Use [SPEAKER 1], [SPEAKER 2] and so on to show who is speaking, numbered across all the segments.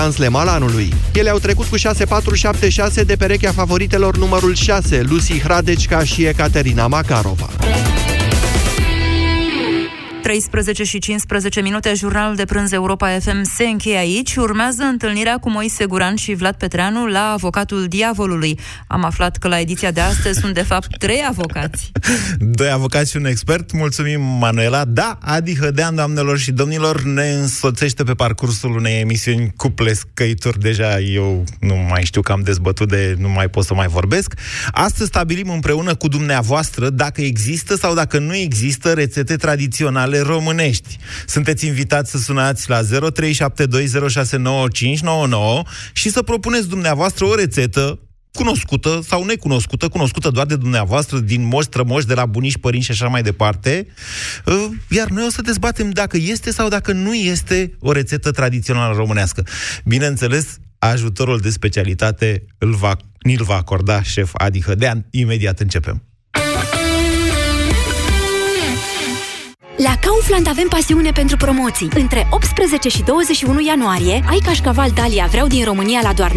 [SPEAKER 1] șanslem al anului. Ele au trecut cu 6-4-7-6 de perechea favoritelor numărul 6, Lucy Hradecka și Ekaterina Makarova.
[SPEAKER 2] 13 și 15 minute, jurnalul de prânz Europa FM se încheie aici. Urmează întâlnirea cu Moise Guran și Vlad Petreanu la avocatul diavolului. Am aflat că la ediția de astăzi sunt de fapt trei avocați.
[SPEAKER 3] Doi avocați și un expert. Mulțumim, Manuela. Da, Adi Hădean, doamnelor și domnilor, ne însoțește pe parcursul unei emisiuni cu plescăituri. Deja eu nu mai știu că am dezbătut de nu mai pot să mai vorbesc. Astăzi stabilim împreună cu dumneavoastră dacă există sau dacă nu există rețete tradiționale românești. Sunteți invitați să sunați la 0372069599 și să propuneți dumneavoastră o rețetă cunoscută sau necunoscută, cunoscută doar de dumneavoastră, din moș, strămoși, de la bunici, părinți și așa mai departe. Uh, iar noi o să dezbatem dacă este sau dacă nu este o rețetă tradițională românească. Bineînțeles, ajutorul de specialitate îl va, ni-l va acorda șef Adi Hădean. Imediat începem.
[SPEAKER 4] La Kaufland avem pasiune pentru promoții. Între 18 și 21 ianuarie ai cașcaval Dalia vreau din România la doar 9,99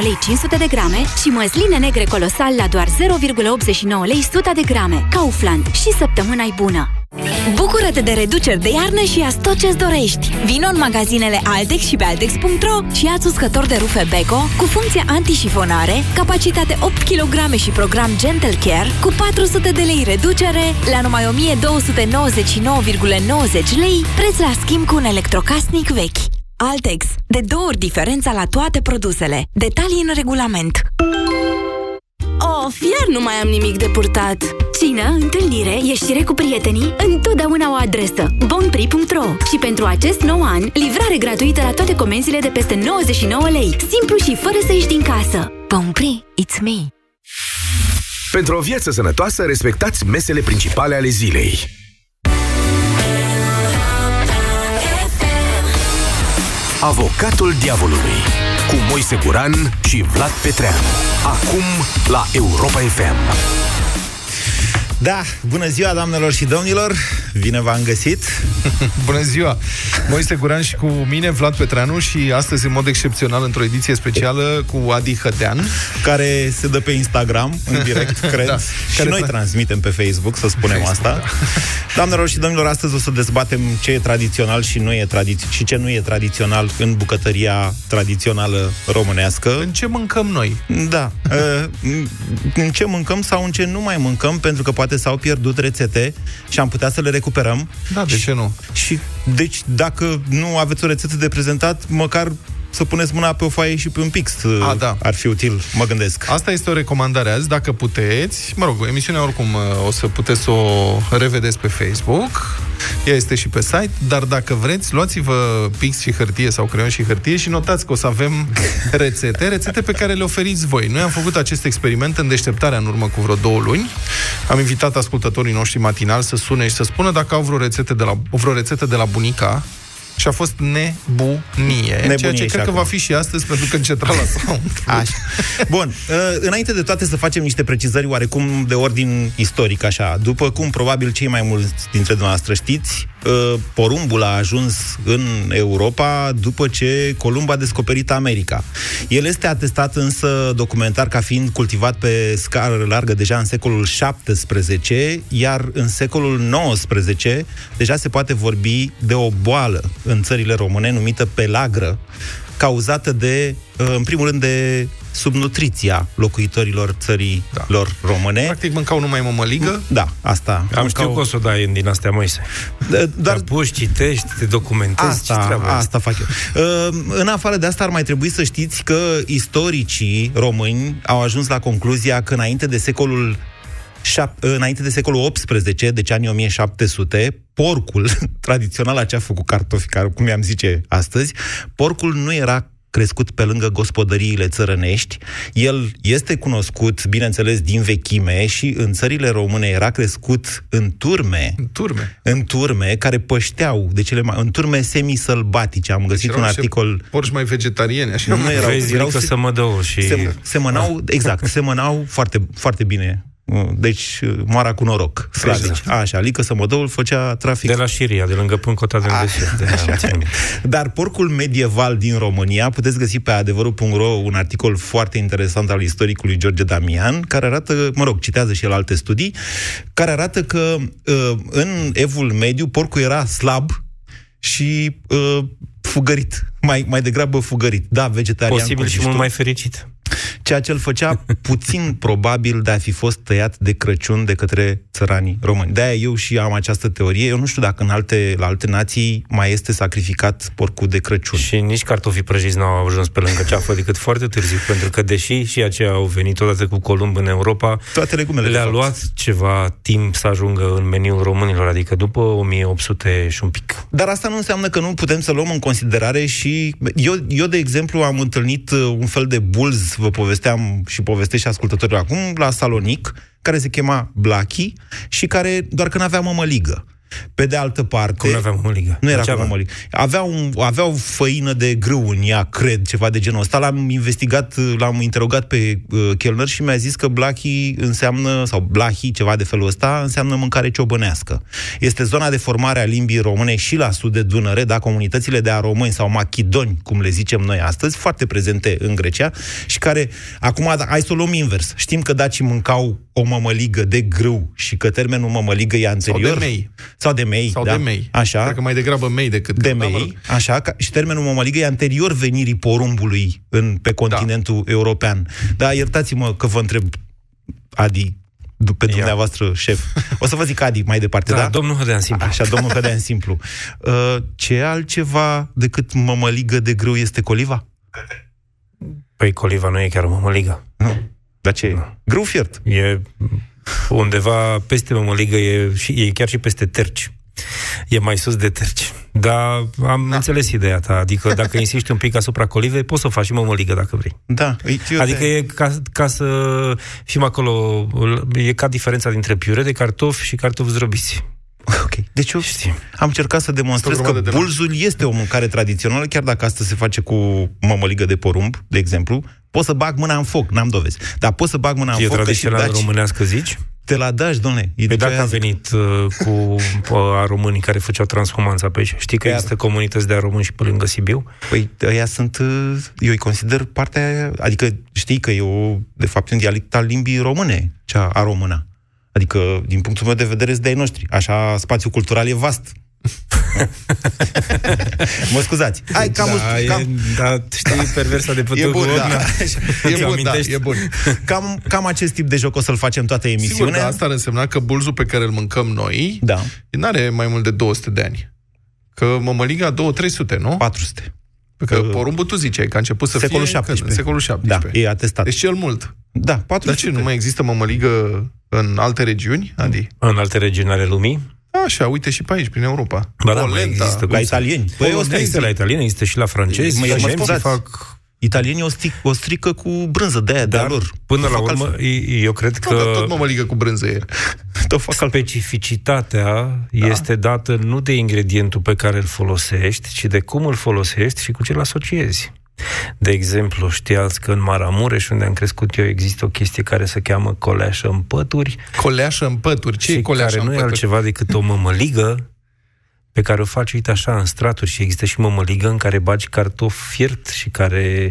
[SPEAKER 4] lei 500 de grame și măsline negre colosal la doar 0,89 lei 100 de grame. Kaufland. Și săptămâna e bună! Bucură-te de reduceri de iarnă și ia tot ce-ți dorești. Vino în magazinele Altex și pe Altex.ro și ia-ți uscător de rufe Beko cu funcție antișifonare, capacitate 8 kg și program Gentle Care cu 400 de lei reducere la numai 1299,90 lei, preț la schimb cu un electrocasnic vechi. Altex. De două ori diferența la toate produsele. Detalii în regulament.
[SPEAKER 5] Of, iar nu mai am nimic de purtat.
[SPEAKER 4] Cină, întâlnire, ieșire cu prietenii, întotdeauna o adresă. bonpri.ro Și pentru acest nou an, livrare gratuită la toate comenzile de peste 99 lei. Simplu și fără să ieși din casă. Bonpri, it's me.
[SPEAKER 6] Pentru o viață sănătoasă, respectați mesele principale ale zilei. Avocatul diavolului cu Moise Guran și Vlad Petreanu. Acum la Europa FM.
[SPEAKER 3] Da, bună ziua, doamnelor și domnilor! Bine v-am găsit!
[SPEAKER 7] bună ziua! Moise Guran și cu mine, Vlad Petreanu, și astăzi, în mod excepțional, într-o ediție specială cu Adi Hădean.
[SPEAKER 3] Care se dă pe Instagram, în direct, cred. da, și noi tra- transmitem pe Facebook, să spunem Facebook, asta. Da. Doamnelor și domnilor, astăzi o să dezbatem ce e tradițional și, nu e tradiț- și ce nu e tradițional în bucătăria tradițională românească.
[SPEAKER 7] În ce mâncăm noi?
[SPEAKER 3] Da. Uh, în ce mâncăm sau în ce nu mai mâncăm, pentru că poate s-au pierdut rețete și am putea să le recuperăm.
[SPEAKER 7] Da, de
[SPEAKER 3] și,
[SPEAKER 7] ce nu?
[SPEAKER 3] Și, deci, dacă nu aveți o rețetă de prezentat, măcar să puneți mâna pe o foaie și pe un pix. A, da. Ar fi util, mă gândesc.
[SPEAKER 7] Asta este o recomandare azi, dacă puteți. Mă rog, emisiunea oricum uh, o să puteți să o revedeți pe Facebook. Ea este și pe site, dar dacă vreți, luați-vă pix și hârtie sau creion și hârtie și notați că o să avem rețete, rețete pe care le oferiți voi. Noi am făcut acest experiment în deșteptarea în urmă cu vreo două luni. Am invitat ascultătorii noștri matinal să sune și să spună dacă au vreo rețetă de la, vreo rețetă de la bunica și a fost nebunie. Nebunie ceea ce cred acum. că va fi și astăzi, pentru că în centrala Sound.
[SPEAKER 3] Așa. Bun, uh, înainte de toate să facem niște precizări oarecum de ordin istoric, așa. După cum probabil cei mai mulți dintre dumneavoastră știți, uh, porumbul a ajuns în Europa după ce Columb a descoperit America. El este atestat însă documentar ca fiind cultivat pe scară largă deja în secolul XVII, iar în secolul XIX deja se poate vorbi de o boală în țările române numită pelagră, cauzată de, uh, în primul rând, de subnutriția locuitorilor țării da. lor române.
[SPEAKER 7] Practic mâncau numai mămăligă?
[SPEAKER 3] Da, asta.
[SPEAKER 8] Am
[SPEAKER 3] mâncau...
[SPEAKER 8] știut că o să o dai în din astea, Moise.
[SPEAKER 3] Da, dar...
[SPEAKER 8] Poți, citești, te documentezi,
[SPEAKER 3] asta,
[SPEAKER 8] ce
[SPEAKER 3] asta fac eu. Uh, în afară de asta ar mai trebui să știți că istoricii români au ajuns la concluzia că înainte de secolul înainte de secolul XVIII, deci anii 1700, porcul, tradițional acea făcut cartofi, cum i-am zice astăzi, porcul nu era crescut pe lângă gospodăriile țărănești. El este cunoscut, bineînțeles, din vechime și în țările române era crescut în turme.
[SPEAKER 7] În turme.
[SPEAKER 3] În turme care pășteau, de cele mai, în turme semisălbatice. Am găsit deci un articol...
[SPEAKER 7] Porci mai vegetarieni, așa.
[SPEAKER 8] Nu erau, Vezi, erau, se, să mă dau și...
[SPEAKER 3] Se, semănau, exact, semănau foarte, foarte bine Deci, moara cu noroc. Slavici. Așa, Lică Sămădăul făcea trafic.
[SPEAKER 8] De la Șiria, de lângă Pâncota de unde
[SPEAKER 3] Dar porcul medieval din România, puteți găsi pe adevărul.ro un articol foarte interesant al istoricului George Damian, care arată, mă rog, citează și el alte studii, care arată că uh, în evul mediu porcul era slab și uh, fugărit. Mai, mai degrabă fugărit. Da, vegetarian.
[SPEAKER 8] Posibil și mult mai fericit
[SPEAKER 3] ceea ce îl făcea puțin probabil de a fi fost tăiat de Crăciun de către țăranii români. De-aia eu și am această teorie. Eu nu știu dacă în alte, la alte nații mai este sacrificat porcul de Crăciun.
[SPEAKER 8] Și nici cartofii prăjiți n-au ajuns pe lângă ceafă decât foarte târziu, pentru că deși și aceia au venit odată cu Columb în Europa,
[SPEAKER 3] toate legumele
[SPEAKER 8] le-a luat ceva timp să ajungă în meniul românilor, adică după 1800 și un pic.
[SPEAKER 3] Dar asta nu înseamnă că nu putem să luăm în considerare și... Eu, eu de exemplu, am întâlnit uh, un fel de bulz vă povesteam și povestesc și ascultătorilor acum, la Salonic, care se chema Blachi și care doar că n-avea mămăligă. Pe de altă parte...
[SPEAKER 8] Cum nu avea mămăligă?
[SPEAKER 3] Nu era cu mămăligă. Avea, un, avea o făină de grâu în ea, cred, ceva de genul ăsta. L-am investigat, l-am interogat pe uh, Kellner și mi-a zis că blachi înseamnă, sau blahi, ceva de felul ăsta, înseamnă mâncare ciobănească. Este zona de formare a limbii române și la sud de Dunăre, da, comunitățile de aromâni sau machidoni, cum le zicem noi astăzi, foarte prezente în Grecia și care, acum, hai să o luăm invers. Știm că dacii mâncau o mămăligă de grâu și că termenul mămăligă e anterior.
[SPEAKER 7] Sau de mei.
[SPEAKER 3] Sau de mei,
[SPEAKER 7] Sau
[SPEAKER 3] da?
[SPEAKER 7] de mei.
[SPEAKER 3] Așa.
[SPEAKER 7] Cred că mai degrabă mei decât...
[SPEAKER 3] De mei, așa, ca, și termenul mămăligă e anterior venirii porumbului în, pe continentul da. european. Da, iertați-mă că vă întreb, Adi, pe dumneavoastră, șef. O să vă zic Adi mai departe, da?
[SPEAKER 8] da? domnul Hădean simplu.
[SPEAKER 3] Așa, domnul Hădean simplu. Uh, ce altceva decât mămăligă de grâu este coliva?
[SPEAKER 8] Păi coliva nu e chiar o mămăligă.
[SPEAKER 3] Nu. Dar ce e? Grâu fiert.
[SPEAKER 8] E undeva peste mămăligă, e, și, e chiar și peste terci. E mai sus de terci. Dar am da. înțeles ideea ta. Adică dacă insisti un pic asupra colivei, poți să o faci și mămăligă dacă vrei.
[SPEAKER 3] Da.
[SPEAKER 8] Adică te... e ca, ca să fim acolo, e ca diferența dintre piure de cartofi și cartofi zdrobiți.
[SPEAKER 3] Ok. Deci eu Știi. am încercat să demonstrez că de bulzul este o mâncare tradițională, chiar dacă asta se face cu mămăligă de porumb, de exemplu. Pot să bag mâna în foc, n-am dovezi. Dar pot să bag mâna în
[SPEAKER 8] e
[SPEAKER 3] foc.
[SPEAKER 8] E tradițional românească, zici?
[SPEAKER 3] Te la daci, domnule.
[SPEAKER 8] Păi dacă am venit uh, cu uh, a românii care făceau transhumanța pe aici, știi că Iar. există comunități de a români și pe lângă Sibiu?
[SPEAKER 3] Păi ăia sunt, uh, eu îi consider partea, adică știi că e o, de fapt un dialect al limbii române, cea a română. Adică, din punctul meu de vedere, sunt de ai noștri. Așa, spațiul cultural e vast. mă scuzați.
[SPEAKER 8] Hai, cam, da, cam... E, da, știi, perversa de
[SPEAKER 3] e bun, da. e bun, da, e bun. Cam, cam acest tip de joc o să-l facem toată emisiunea. Sigur,
[SPEAKER 7] da, asta ar însemna că bulzul pe care îl mâncăm noi
[SPEAKER 3] da.
[SPEAKER 7] nu are mai mult de 200 de ani. Că mămăliga 2-300, nu?
[SPEAKER 3] 400.
[SPEAKER 7] Că uh, porumbul tu ziceai că a început să
[SPEAKER 3] secolul
[SPEAKER 7] fie
[SPEAKER 3] 17.
[SPEAKER 7] secolul 17.
[SPEAKER 3] Da, e atestat.
[SPEAKER 7] Deci cel mult.
[SPEAKER 3] Da, 400.
[SPEAKER 7] Dar ce, nu mai există mămăligă în alte regiuni, Adi?
[SPEAKER 8] În alte regiuni ale lumii?
[SPEAKER 7] Așa, uite și pe aici, prin Europa.
[SPEAKER 8] Ba da, mai există.
[SPEAKER 3] La italieni.
[SPEAKER 8] Păi, o există la italieni, există și la francezi.
[SPEAKER 3] Mă, mă fac Italienii o, stric, o strică cu brânză de aia, de a lor.
[SPEAKER 8] Până la urmă, altfel. eu cred că...
[SPEAKER 7] Tot, tot mămăligă cu brânză e.
[SPEAKER 8] tot fac Specificitatea da. este dată nu de ingredientul pe care îl folosești, ci de cum îl folosești și cu ce îl asociezi. De exemplu, știați că în Maramureș, unde am crescut eu, există o chestie care se cheamă coleașă în pături.
[SPEAKER 7] Coleașă în pături? Ce e coleașă
[SPEAKER 8] care
[SPEAKER 7] în
[SPEAKER 8] nu
[SPEAKER 7] pături?
[SPEAKER 8] e altceva decât o mămăligă pe care o faci, uite așa, în straturi și există și mămăligă în care bagi cartof fiert și care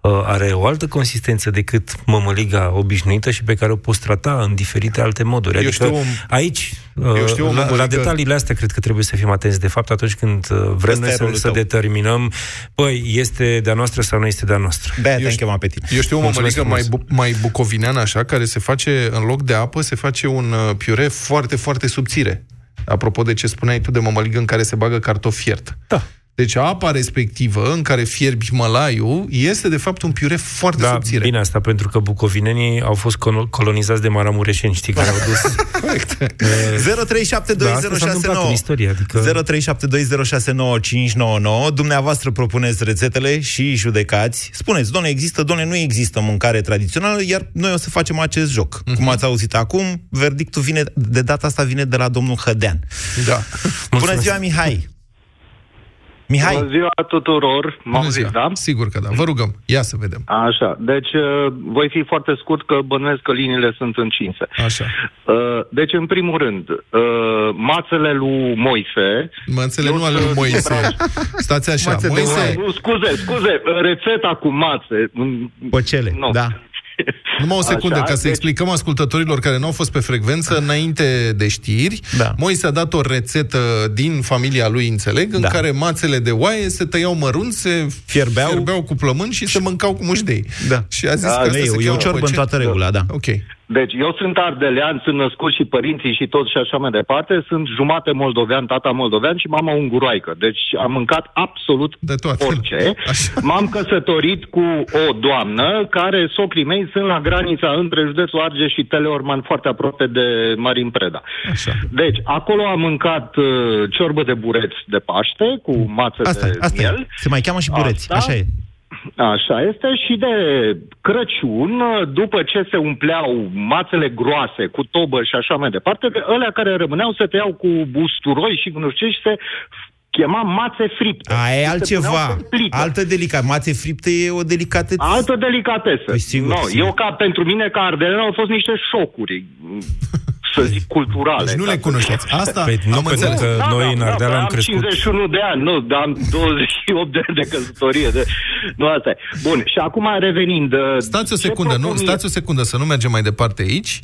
[SPEAKER 8] uh, are o altă consistență decât mămăliga obișnuită și pe care o poți trata în diferite alte moduri. Adică
[SPEAKER 7] eu știu
[SPEAKER 8] aici, uh, eu știu la, mămăligă... la detaliile astea, cred că trebuie să fim atenți. De fapt, atunci când uh, vrem noi să, să determinăm, păi, este de-a noastră sau nu este de-a noastră.
[SPEAKER 3] De-aia te chemat pe tine.
[SPEAKER 7] Eu știu o mămăligă mai, bu- mai bucovineană, așa, care se face, în loc de apă, se face un uh, piure foarte, foarte subțire apropo de ce spuneai tu de mămăligă în care se bagă cartof fiert.
[SPEAKER 3] Da.
[SPEAKER 7] Deci apa respectivă în care fierbi mălaiul este de fapt un piure foarte
[SPEAKER 8] da,
[SPEAKER 7] subțire.
[SPEAKER 8] bine asta, pentru că bucovinenii au fost colonizați de maramureșeni, știi, care au dus...
[SPEAKER 3] Corect. 0372069599
[SPEAKER 8] da, istorie, adică...
[SPEAKER 3] 0372069599 Dumneavoastră propuneți rețetele și judecați. Spuneți, doamne, există, doamne, nu există mâncare tradițională, iar noi o să facem acest joc. Uh-huh. Cum ați auzit acum, verdictul vine, de data asta vine de la domnul Hădean.
[SPEAKER 7] Da.
[SPEAKER 3] Bună ziua, Mihai! Mihai,
[SPEAKER 9] Bună ziua tuturor, mă
[SPEAKER 7] Bună ziua.
[SPEAKER 9] auziți, da?
[SPEAKER 7] Sigur că da. Vă rugăm. Ia să vedem.
[SPEAKER 9] Așa, deci uh, voi fi foarte scurt că bănuiesc că liniile sunt încinse.
[SPEAKER 7] Așa.
[SPEAKER 9] Uh, Deci, în primul rând, uh, mațele lui Moise...
[SPEAKER 7] Mă înțeleg,
[SPEAKER 9] Eu
[SPEAKER 7] nu ale lui
[SPEAKER 9] sunt-
[SPEAKER 7] Moise. Stați așa.
[SPEAKER 3] Mațe de
[SPEAKER 7] Moise,
[SPEAKER 9] Nu, scuze, scuze, rețeta cu mațe... mm,
[SPEAKER 3] Păcele,
[SPEAKER 9] nu.
[SPEAKER 3] da.
[SPEAKER 7] Numai o secundă,
[SPEAKER 9] Așa,
[SPEAKER 7] ca să
[SPEAKER 9] deci-
[SPEAKER 7] explicăm ascultătorilor care nu au fost pe frecvență înainte de știri.
[SPEAKER 3] Da.
[SPEAKER 7] Moise a dat o rețetă din familia lui, înțeleg, în
[SPEAKER 3] Da.
[SPEAKER 7] care mațele de oaie se tăiau mărunt, se
[SPEAKER 3] Fierbeau.
[SPEAKER 7] fierbeau cu plămâni și se mâncau cu mușdei.
[SPEAKER 3] Da.
[SPEAKER 7] Și a zis
[SPEAKER 9] Da,
[SPEAKER 7] că asta
[SPEAKER 3] E,
[SPEAKER 7] se
[SPEAKER 3] e o
[SPEAKER 7] cheamă
[SPEAKER 3] ciorbă în
[SPEAKER 7] păcet.
[SPEAKER 3] toată regula, da.
[SPEAKER 7] Ok.
[SPEAKER 9] Deci, eu sunt ardelean, sunt născut și părinții și toți și așa mai departe. Sunt jumate moldovean, tata moldovean și mama unguroaică. Deci am mâncat absolut
[SPEAKER 7] De toate.
[SPEAKER 9] orice.
[SPEAKER 7] Așa.
[SPEAKER 9] M-am căsătorit cu o doamnă care socrii mei sunt la granița între județul Argeș și Teleorman, foarte aproape de Marin Preda.
[SPEAKER 7] Așa.
[SPEAKER 9] Deci, acolo am mâncat uh, ciorbă de bureți de Paște cu mață
[SPEAKER 3] Asta,
[SPEAKER 9] de
[SPEAKER 3] asta e.
[SPEAKER 9] miel.
[SPEAKER 3] Se mai cheamă și bureți,
[SPEAKER 9] Asta.
[SPEAKER 3] așa e.
[SPEAKER 9] Așa este și de Crăciun, după ce se umpleau mațele groase cu tobă și așa mai departe, de alea care rămâneau se tăiau cu usturoi și cu nu știu ce și se chema mațe fripte.
[SPEAKER 3] A, e
[SPEAKER 9] Și se
[SPEAKER 3] altceva.
[SPEAKER 9] puneau pe plită.
[SPEAKER 3] Altă delicat. Mațe fripte e o delicatețe.
[SPEAKER 9] Altă delicatesă.
[SPEAKER 3] Păi, sigur,
[SPEAKER 9] no,
[SPEAKER 3] sigur.
[SPEAKER 9] Eu ca pentru mine ca ardelen au fost niște șocuri, să zic, culturale.
[SPEAKER 7] Deci nu
[SPEAKER 9] ca
[SPEAKER 7] le
[SPEAKER 9] să-
[SPEAKER 7] cunoșteți. Asta
[SPEAKER 8] Păi nu,
[SPEAKER 7] am
[SPEAKER 8] pentru
[SPEAKER 7] înțeles.
[SPEAKER 8] că noi în Ardeal am
[SPEAKER 9] am
[SPEAKER 8] crescut.
[SPEAKER 9] 51 de ani, nu, dar am 28 de ani de căsătorie. De... Nu, asta e. Bun, și acum revenind... uh,
[SPEAKER 7] Stați o
[SPEAKER 9] ce
[SPEAKER 7] secundă, nu,
[SPEAKER 9] propun
[SPEAKER 7] stați o secundă, să nu mergem mai departe aici.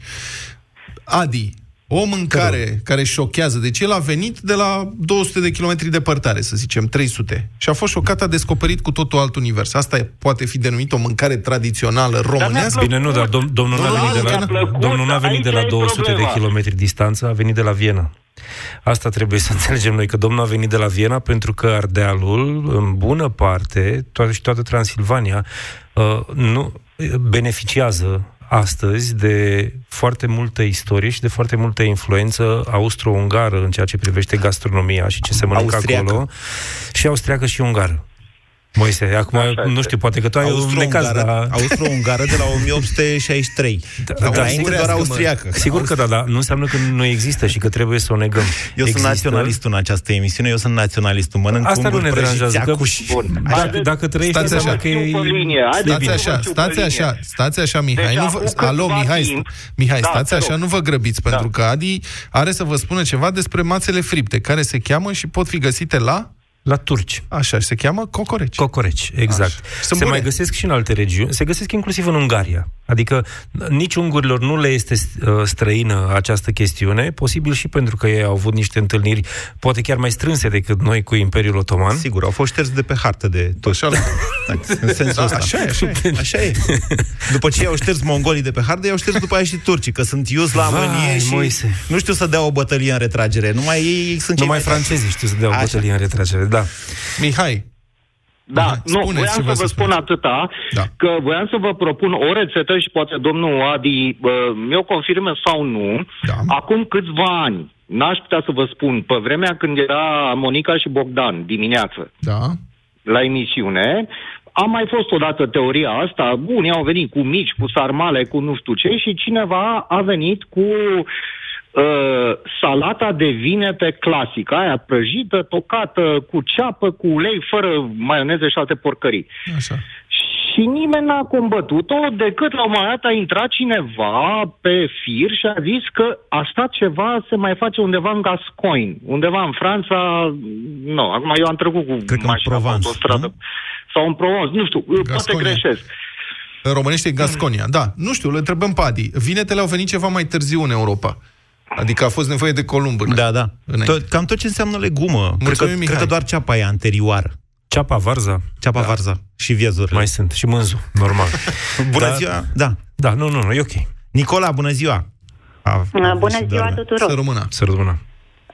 [SPEAKER 7] Adi, o mâncare care șochează. Deci el a venit de la 200 de kilometri departare, să zicem, 300. Și a fost șocat, a descoperit cu totul alt univers. Asta e- poate fi denumit o mâncare tradițională românească.
[SPEAKER 8] Bine, nu, dar dom- domnul n-a
[SPEAKER 7] Nu,
[SPEAKER 8] venit de
[SPEAKER 7] mi-a
[SPEAKER 8] la,
[SPEAKER 9] plăcut,
[SPEAKER 8] domnul n-a venit de la
[SPEAKER 9] aici e
[SPEAKER 8] 200 de
[SPEAKER 9] problema.
[SPEAKER 8] kilometri distanță, a venit de la Viena. Asta trebuie să înțelegem noi, că domnul a venit de la Viena pentru că Ardealul, în bună parte, toată și toată Transilvania, uh, nu beneficiază astăzi de foarte multă istorie și de foarte multă influență austro-ungară în ceea ce privește gastronomia și ce se mănâncă
[SPEAKER 3] Austriacă.
[SPEAKER 8] acolo, și austriacă și ungară. Moise, acum,
[SPEAKER 9] Așa
[SPEAKER 8] nu
[SPEAKER 9] este.
[SPEAKER 8] știu, poate că tu ai un necaz,
[SPEAKER 3] Austro-ungară,
[SPEAKER 8] dar...
[SPEAKER 3] Austro-ungară de la 1863.
[SPEAKER 8] Da,
[SPEAKER 3] Da,
[SPEAKER 8] da,
[SPEAKER 3] înainte doar
[SPEAKER 7] austriacă, mă.
[SPEAKER 3] austriacă.
[SPEAKER 8] Sigur că da, dar nu înseamnă că nu există și că trebuie să o negăm.
[SPEAKER 3] Eu
[SPEAKER 8] există.
[SPEAKER 3] sunt naționalistul în această emisiune, eu sunt naționalistul. Mănânc
[SPEAKER 8] Asta nu
[SPEAKER 3] unguri
[SPEAKER 8] ne deranjează,
[SPEAKER 3] prăjiți
[SPEAKER 8] că
[SPEAKER 3] cu și...
[SPEAKER 9] Bun.
[SPEAKER 8] dacă,
[SPEAKER 9] Haideți-
[SPEAKER 8] dacă trăiești,
[SPEAKER 7] Stați așa.
[SPEAKER 8] înseamnă că e...
[SPEAKER 9] Știu pe linie. Haideți
[SPEAKER 7] Stați
[SPEAKER 9] să
[SPEAKER 7] așa,
[SPEAKER 9] vă știu
[SPEAKER 7] stați
[SPEAKER 9] pe
[SPEAKER 7] așa,
[SPEAKER 9] linie.
[SPEAKER 7] stați așa, Mihai,
[SPEAKER 9] Deci,
[SPEAKER 7] nu vă,
[SPEAKER 9] acum
[SPEAKER 7] alo,
[SPEAKER 9] câtva
[SPEAKER 7] Mihai,
[SPEAKER 9] timp-
[SPEAKER 7] Mihai,
[SPEAKER 9] Da,
[SPEAKER 7] stați
[SPEAKER 9] te
[SPEAKER 7] așa,
[SPEAKER 9] rog.
[SPEAKER 7] nu vă grăbiți, pentru că Adi are să vă spună ceva despre mațele fripte, care se cheamă și pot fi găsite la,
[SPEAKER 8] La turci.
[SPEAKER 7] așa, se cheamă cocoreci.
[SPEAKER 8] Cocoreci, exact.
[SPEAKER 7] Așa. Sunt
[SPEAKER 8] Se
[SPEAKER 7] bune.
[SPEAKER 8] mai găsesc și în alte regiuni, se găsesc inclusiv în Ungaria. Adică nici ungurilor nu le este uh, străină această chestiune, posibil și pentru că ei au avut niște întâlniri, poate chiar mai strânse decât noi cu Imperiul Otoman.
[SPEAKER 3] Sigur, au fost șterți de pe hartă de tot.
[SPEAKER 7] Așa,
[SPEAKER 3] În sensul ăsta.
[SPEAKER 7] așa e, așa e.
[SPEAKER 3] Așa e. După ce i-au șters mongolii de pe hartă, i-au șters după aia și turcii, că sunt iuslavănie
[SPEAKER 8] Vai,
[SPEAKER 3] și
[SPEAKER 8] Moise.
[SPEAKER 3] nu știu să dea o bătălie în retragere. Numai ei sunt cei
[SPEAKER 8] Numai
[SPEAKER 3] mai
[SPEAKER 8] francezii știu să dea o
[SPEAKER 3] Așa.
[SPEAKER 8] bătălie în retragere, da.
[SPEAKER 7] Mihai,
[SPEAKER 9] Da,
[SPEAKER 7] Aha,
[SPEAKER 9] nu,
[SPEAKER 7] spuneți
[SPEAKER 9] voiam
[SPEAKER 7] ce
[SPEAKER 9] să
[SPEAKER 7] vreți
[SPEAKER 9] vă
[SPEAKER 7] să
[SPEAKER 9] spun
[SPEAKER 7] spuneți.
[SPEAKER 9] atâta,
[SPEAKER 7] Da.
[SPEAKER 9] că voiam să vă propun o rețetă și poate domnul Adi uh, mi-o confirmă sau nu.
[SPEAKER 7] Da.
[SPEAKER 9] Acum câțiva ani, n-aș putea să vă spun, pe vremea când era Monica și Bogdan dimineață
[SPEAKER 7] da,
[SPEAKER 9] la emisiune, a mai fost odată teoria asta, bun, au venit cu mici, cu sarmale, cu nu știu ce și cineva a venit cu uh, salata de vinete clasică, aia prăjită, tocată, cu ceapă, cu ulei, fără maioneză și alte porcării.
[SPEAKER 7] așa.
[SPEAKER 9] Și nimeni n-a combătut-o decât la un moment dat a intrat cineva pe fir și a zis că așa ceva se mai face undeva în Gascogne, undeva în Franța, nu, acum eu am trecut cu
[SPEAKER 3] Cred că în
[SPEAKER 9] mașina pe
[SPEAKER 3] Provence,
[SPEAKER 9] autostradă.
[SPEAKER 3] nu?
[SPEAKER 9] Sau în Provence, nu știu, poate
[SPEAKER 7] Gasconia.
[SPEAKER 9] greșesc.
[SPEAKER 7] În românește e Gasconia. Da, nu știu, le întrebăm pe Adi. Vinetele au venit ceva mai târziu în Europa. Adică a fost nevoie de Columb. în-
[SPEAKER 3] Da, da.
[SPEAKER 7] Înainte.
[SPEAKER 3] Tot, cam tot ce înseamnă legumă. Cred că,
[SPEAKER 7] Mulțumim,
[SPEAKER 3] cred
[SPEAKER 7] Mihai.
[SPEAKER 3] că doar ceapa e anterioară.
[SPEAKER 8] Ceapa, varza,
[SPEAKER 3] Ceapa da. varza și viezurile.
[SPEAKER 8] mai sunt. Și mânzu, normal.
[SPEAKER 3] Bună
[SPEAKER 8] Da.
[SPEAKER 3] ziua! Da.
[SPEAKER 8] Da, nu, nu, nu, e ok.
[SPEAKER 3] Nicola, bună ziua! A,
[SPEAKER 10] Uh, Bună
[SPEAKER 3] și
[SPEAKER 10] ziua
[SPEAKER 3] doamna.
[SPEAKER 7] Să
[SPEAKER 10] tuturor!
[SPEAKER 7] rămână.
[SPEAKER 8] Să rămână.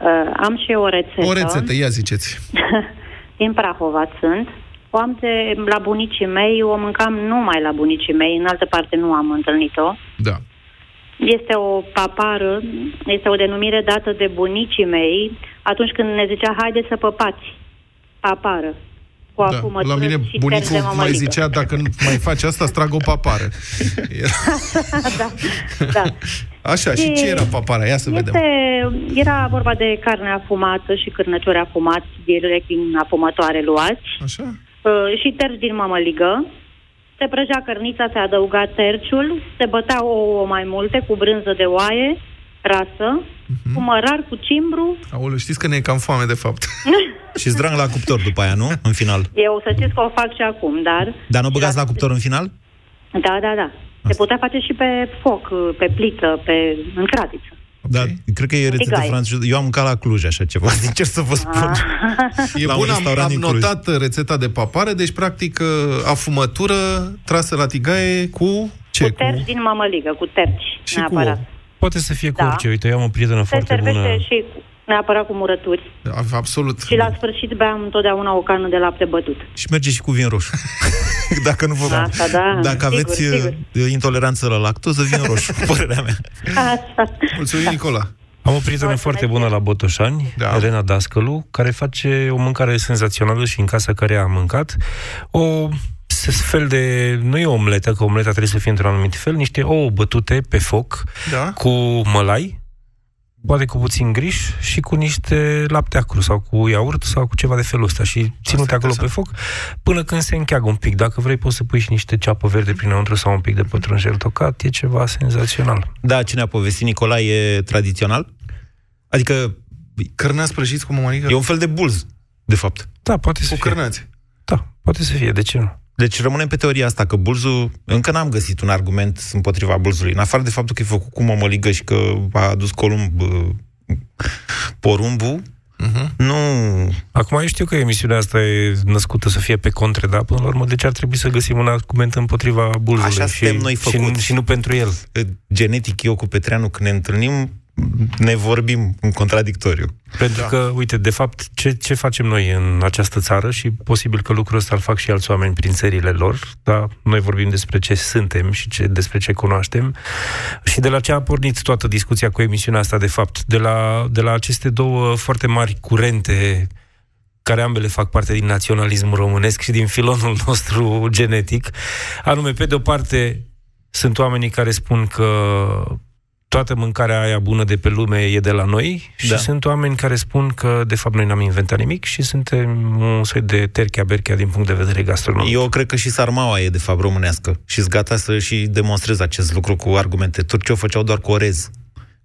[SPEAKER 10] Uh, am și eu o rețetă.
[SPEAKER 7] O rețetă, ia ziceți.
[SPEAKER 10] Din Prahova sunt. O am de la bunicii mei, o mâncam numai la bunicii mei, în altă parte nu am întâlnit-o.
[SPEAKER 7] Da.
[SPEAKER 10] Este o papară, este o denumire dată de bunicii mei atunci când ne zicea haide să păpați. Papară. Cu
[SPEAKER 7] da.
[SPEAKER 10] afumătură
[SPEAKER 7] La mine
[SPEAKER 10] și
[SPEAKER 7] bunicul
[SPEAKER 10] terze
[SPEAKER 7] mai
[SPEAKER 10] mămăligă.
[SPEAKER 7] zicea, dacă nu mai faci asta, îți trag o papară. Era...
[SPEAKER 10] da, da.
[SPEAKER 7] Așa, și ce era papara? Ia să vedem.
[SPEAKER 10] Este, era vorba de carne afumată și cârnăciori afumați direct din afumătoare luați
[SPEAKER 7] Așa?
[SPEAKER 10] uh, și terci din mămăligă. Se prăjea cărnița, se adăuga terciul, se băteau ouă mai multe cu brânză de oaie, rasă,
[SPEAKER 7] Mhm.
[SPEAKER 10] cu mărar, cu cimbru.
[SPEAKER 7] Aoleu, știți că ne e cam foame, de fapt.
[SPEAKER 3] Și zdrang la cuptor după aia, nu? În final.
[SPEAKER 10] Eu să știți că o fac și acum, dar...
[SPEAKER 3] Dar nu băgați la cuptor în final?
[SPEAKER 10] Da, da, da. Se putea face și pe foc, pe plită, pe în cratiță.
[SPEAKER 3] Da, cred că e rețetă
[SPEAKER 10] Tigaie.
[SPEAKER 3] franceză. Eu am mâncat la Cluj așa ceva, sincer să vă spun.
[SPEAKER 7] E
[SPEAKER 3] La un
[SPEAKER 7] bun, am,
[SPEAKER 3] restaurant
[SPEAKER 7] am
[SPEAKER 3] din Cluj.
[SPEAKER 7] notat rețeta de papare, deci, practic, uh, afumătură trasă la tigaie cu ce?
[SPEAKER 10] Cu terci din mămăligă, cu terci,
[SPEAKER 7] Și cu
[SPEAKER 10] neapărat.
[SPEAKER 7] ou.
[SPEAKER 8] Poate să fie cu
[SPEAKER 10] Da.
[SPEAKER 8] orice. Uite, eu am o prietenă
[SPEAKER 10] Se
[SPEAKER 8] foarte
[SPEAKER 10] servește
[SPEAKER 8] bună.
[SPEAKER 10] și cu, neapărat cu murături.
[SPEAKER 7] A- Absolut.
[SPEAKER 10] Și la sfârșit beam întotdeauna o cană de lapte bătut.
[SPEAKER 3] Și merge și cu vin roșu. Dacă nu vă...
[SPEAKER 10] Asta, da,
[SPEAKER 3] Dacă
[SPEAKER 10] sigur,
[SPEAKER 3] aveți
[SPEAKER 10] sigur.
[SPEAKER 3] uh, intoleranță la lactoză, vin roșu, părerea mea.
[SPEAKER 10] Asta.
[SPEAKER 7] Mulțumim, Nicola.
[SPEAKER 8] Am o prietenă foarte bună la Botoșani,
[SPEAKER 7] Da.
[SPEAKER 8] Elena Dascălu, care face o mâncare senzațională și în casa care am mâncat. O s- fel de... Nu e o omletă, că omleta trebuie să fie într-un anumit fel, niște ouă bătute pe foc
[SPEAKER 7] Da?
[SPEAKER 8] cu mălai, poate cu puțin griș și cu niște lapte acru sau cu iaurt sau cu ceva de felul ăsta și ținute
[SPEAKER 7] e
[SPEAKER 8] acolo pe
[SPEAKER 7] interesant.
[SPEAKER 8] foc până când se încheagă un pic. Dacă vrei poți să pui și niște ceapă verde prinăuntru sau un pic de pătrunjel tocat, e ceva senzațional.
[SPEAKER 3] Da, cine a povestit Nicolae e tradițional? Adică
[SPEAKER 7] Cărnați prăjiți cu mămăligă?
[SPEAKER 3] e un fel de bulz, de fapt.
[SPEAKER 8] Da, poate să
[SPEAKER 7] Cu
[SPEAKER 8] fie.
[SPEAKER 7] cărnați.
[SPEAKER 8] Da, poate să fie, de ce nu?
[SPEAKER 3] Deci rămânem pe teoria asta, că bulzul... Încă n-am găsit un argument împotriva bulzului. În afară de faptul că e făcut cu mămăligă și că a adus Columb uh, porumbul,
[SPEAKER 7] Mhm.
[SPEAKER 3] nu...
[SPEAKER 8] Acum eu știu că emisiunea asta e născută să fie pe contre, dar până la urmă de ce ar trebui să găsim un argument împotriva bulzului
[SPEAKER 3] Așa
[SPEAKER 8] și,
[SPEAKER 3] suntem noi
[SPEAKER 8] și,
[SPEAKER 3] făcuți.
[SPEAKER 8] și nu pentru el?
[SPEAKER 3] Genetic, eu cu Petreanu, când ne întâlnim, ne vorbim în contradictoriu.
[SPEAKER 8] Pentru da. că, uite, de fapt, ce, ce facem noi în această țară și posibil că lucrul ăsta îl fac și alți oameni prin țările lor, dar noi vorbim despre ce suntem și ce, despre ce cunoaștem și de la ce a pornit toată discuția cu emisiunea asta, de fapt, de la, de la aceste două foarte mari curente care ambele fac parte din naționalismul românesc și din filonul nostru genetic, anume, pe de-o parte, sunt oamenii care spun că toată mâncarea aia bună de pe lume e de la noi și
[SPEAKER 3] Da.
[SPEAKER 8] sunt oameni care spun că, de fapt, noi n-am inventat nimic și suntem un soi de terchea-berchea din punct de vedere gastronomic.
[SPEAKER 3] Eu cred că și sarmaua e, de fapt, românească și sunt gata să și demonstrez acest lucru cu argumente. Turcii o făceau doar cu orez,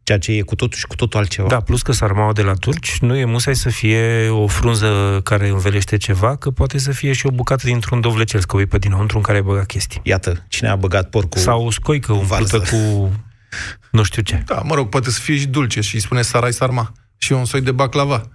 [SPEAKER 3] ceea ce e cu totul și cu totul altceva.
[SPEAKER 8] Da, plus că sarmaua de la turci nu e musai să fie o frunză care învelește ceva, că poate să fie și o bucată dintr-un dovlecel scăuit pe dinăuntru în care ai băgat chestii.
[SPEAKER 3] Iată, cine a băgat porcul...
[SPEAKER 8] Sau o scoică umplută
[SPEAKER 3] varză.
[SPEAKER 8] cu nu știu ce.
[SPEAKER 7] Da, mă rog, poate să fie și dulce și îi spune sarai sarma. Și e un soi de baclava.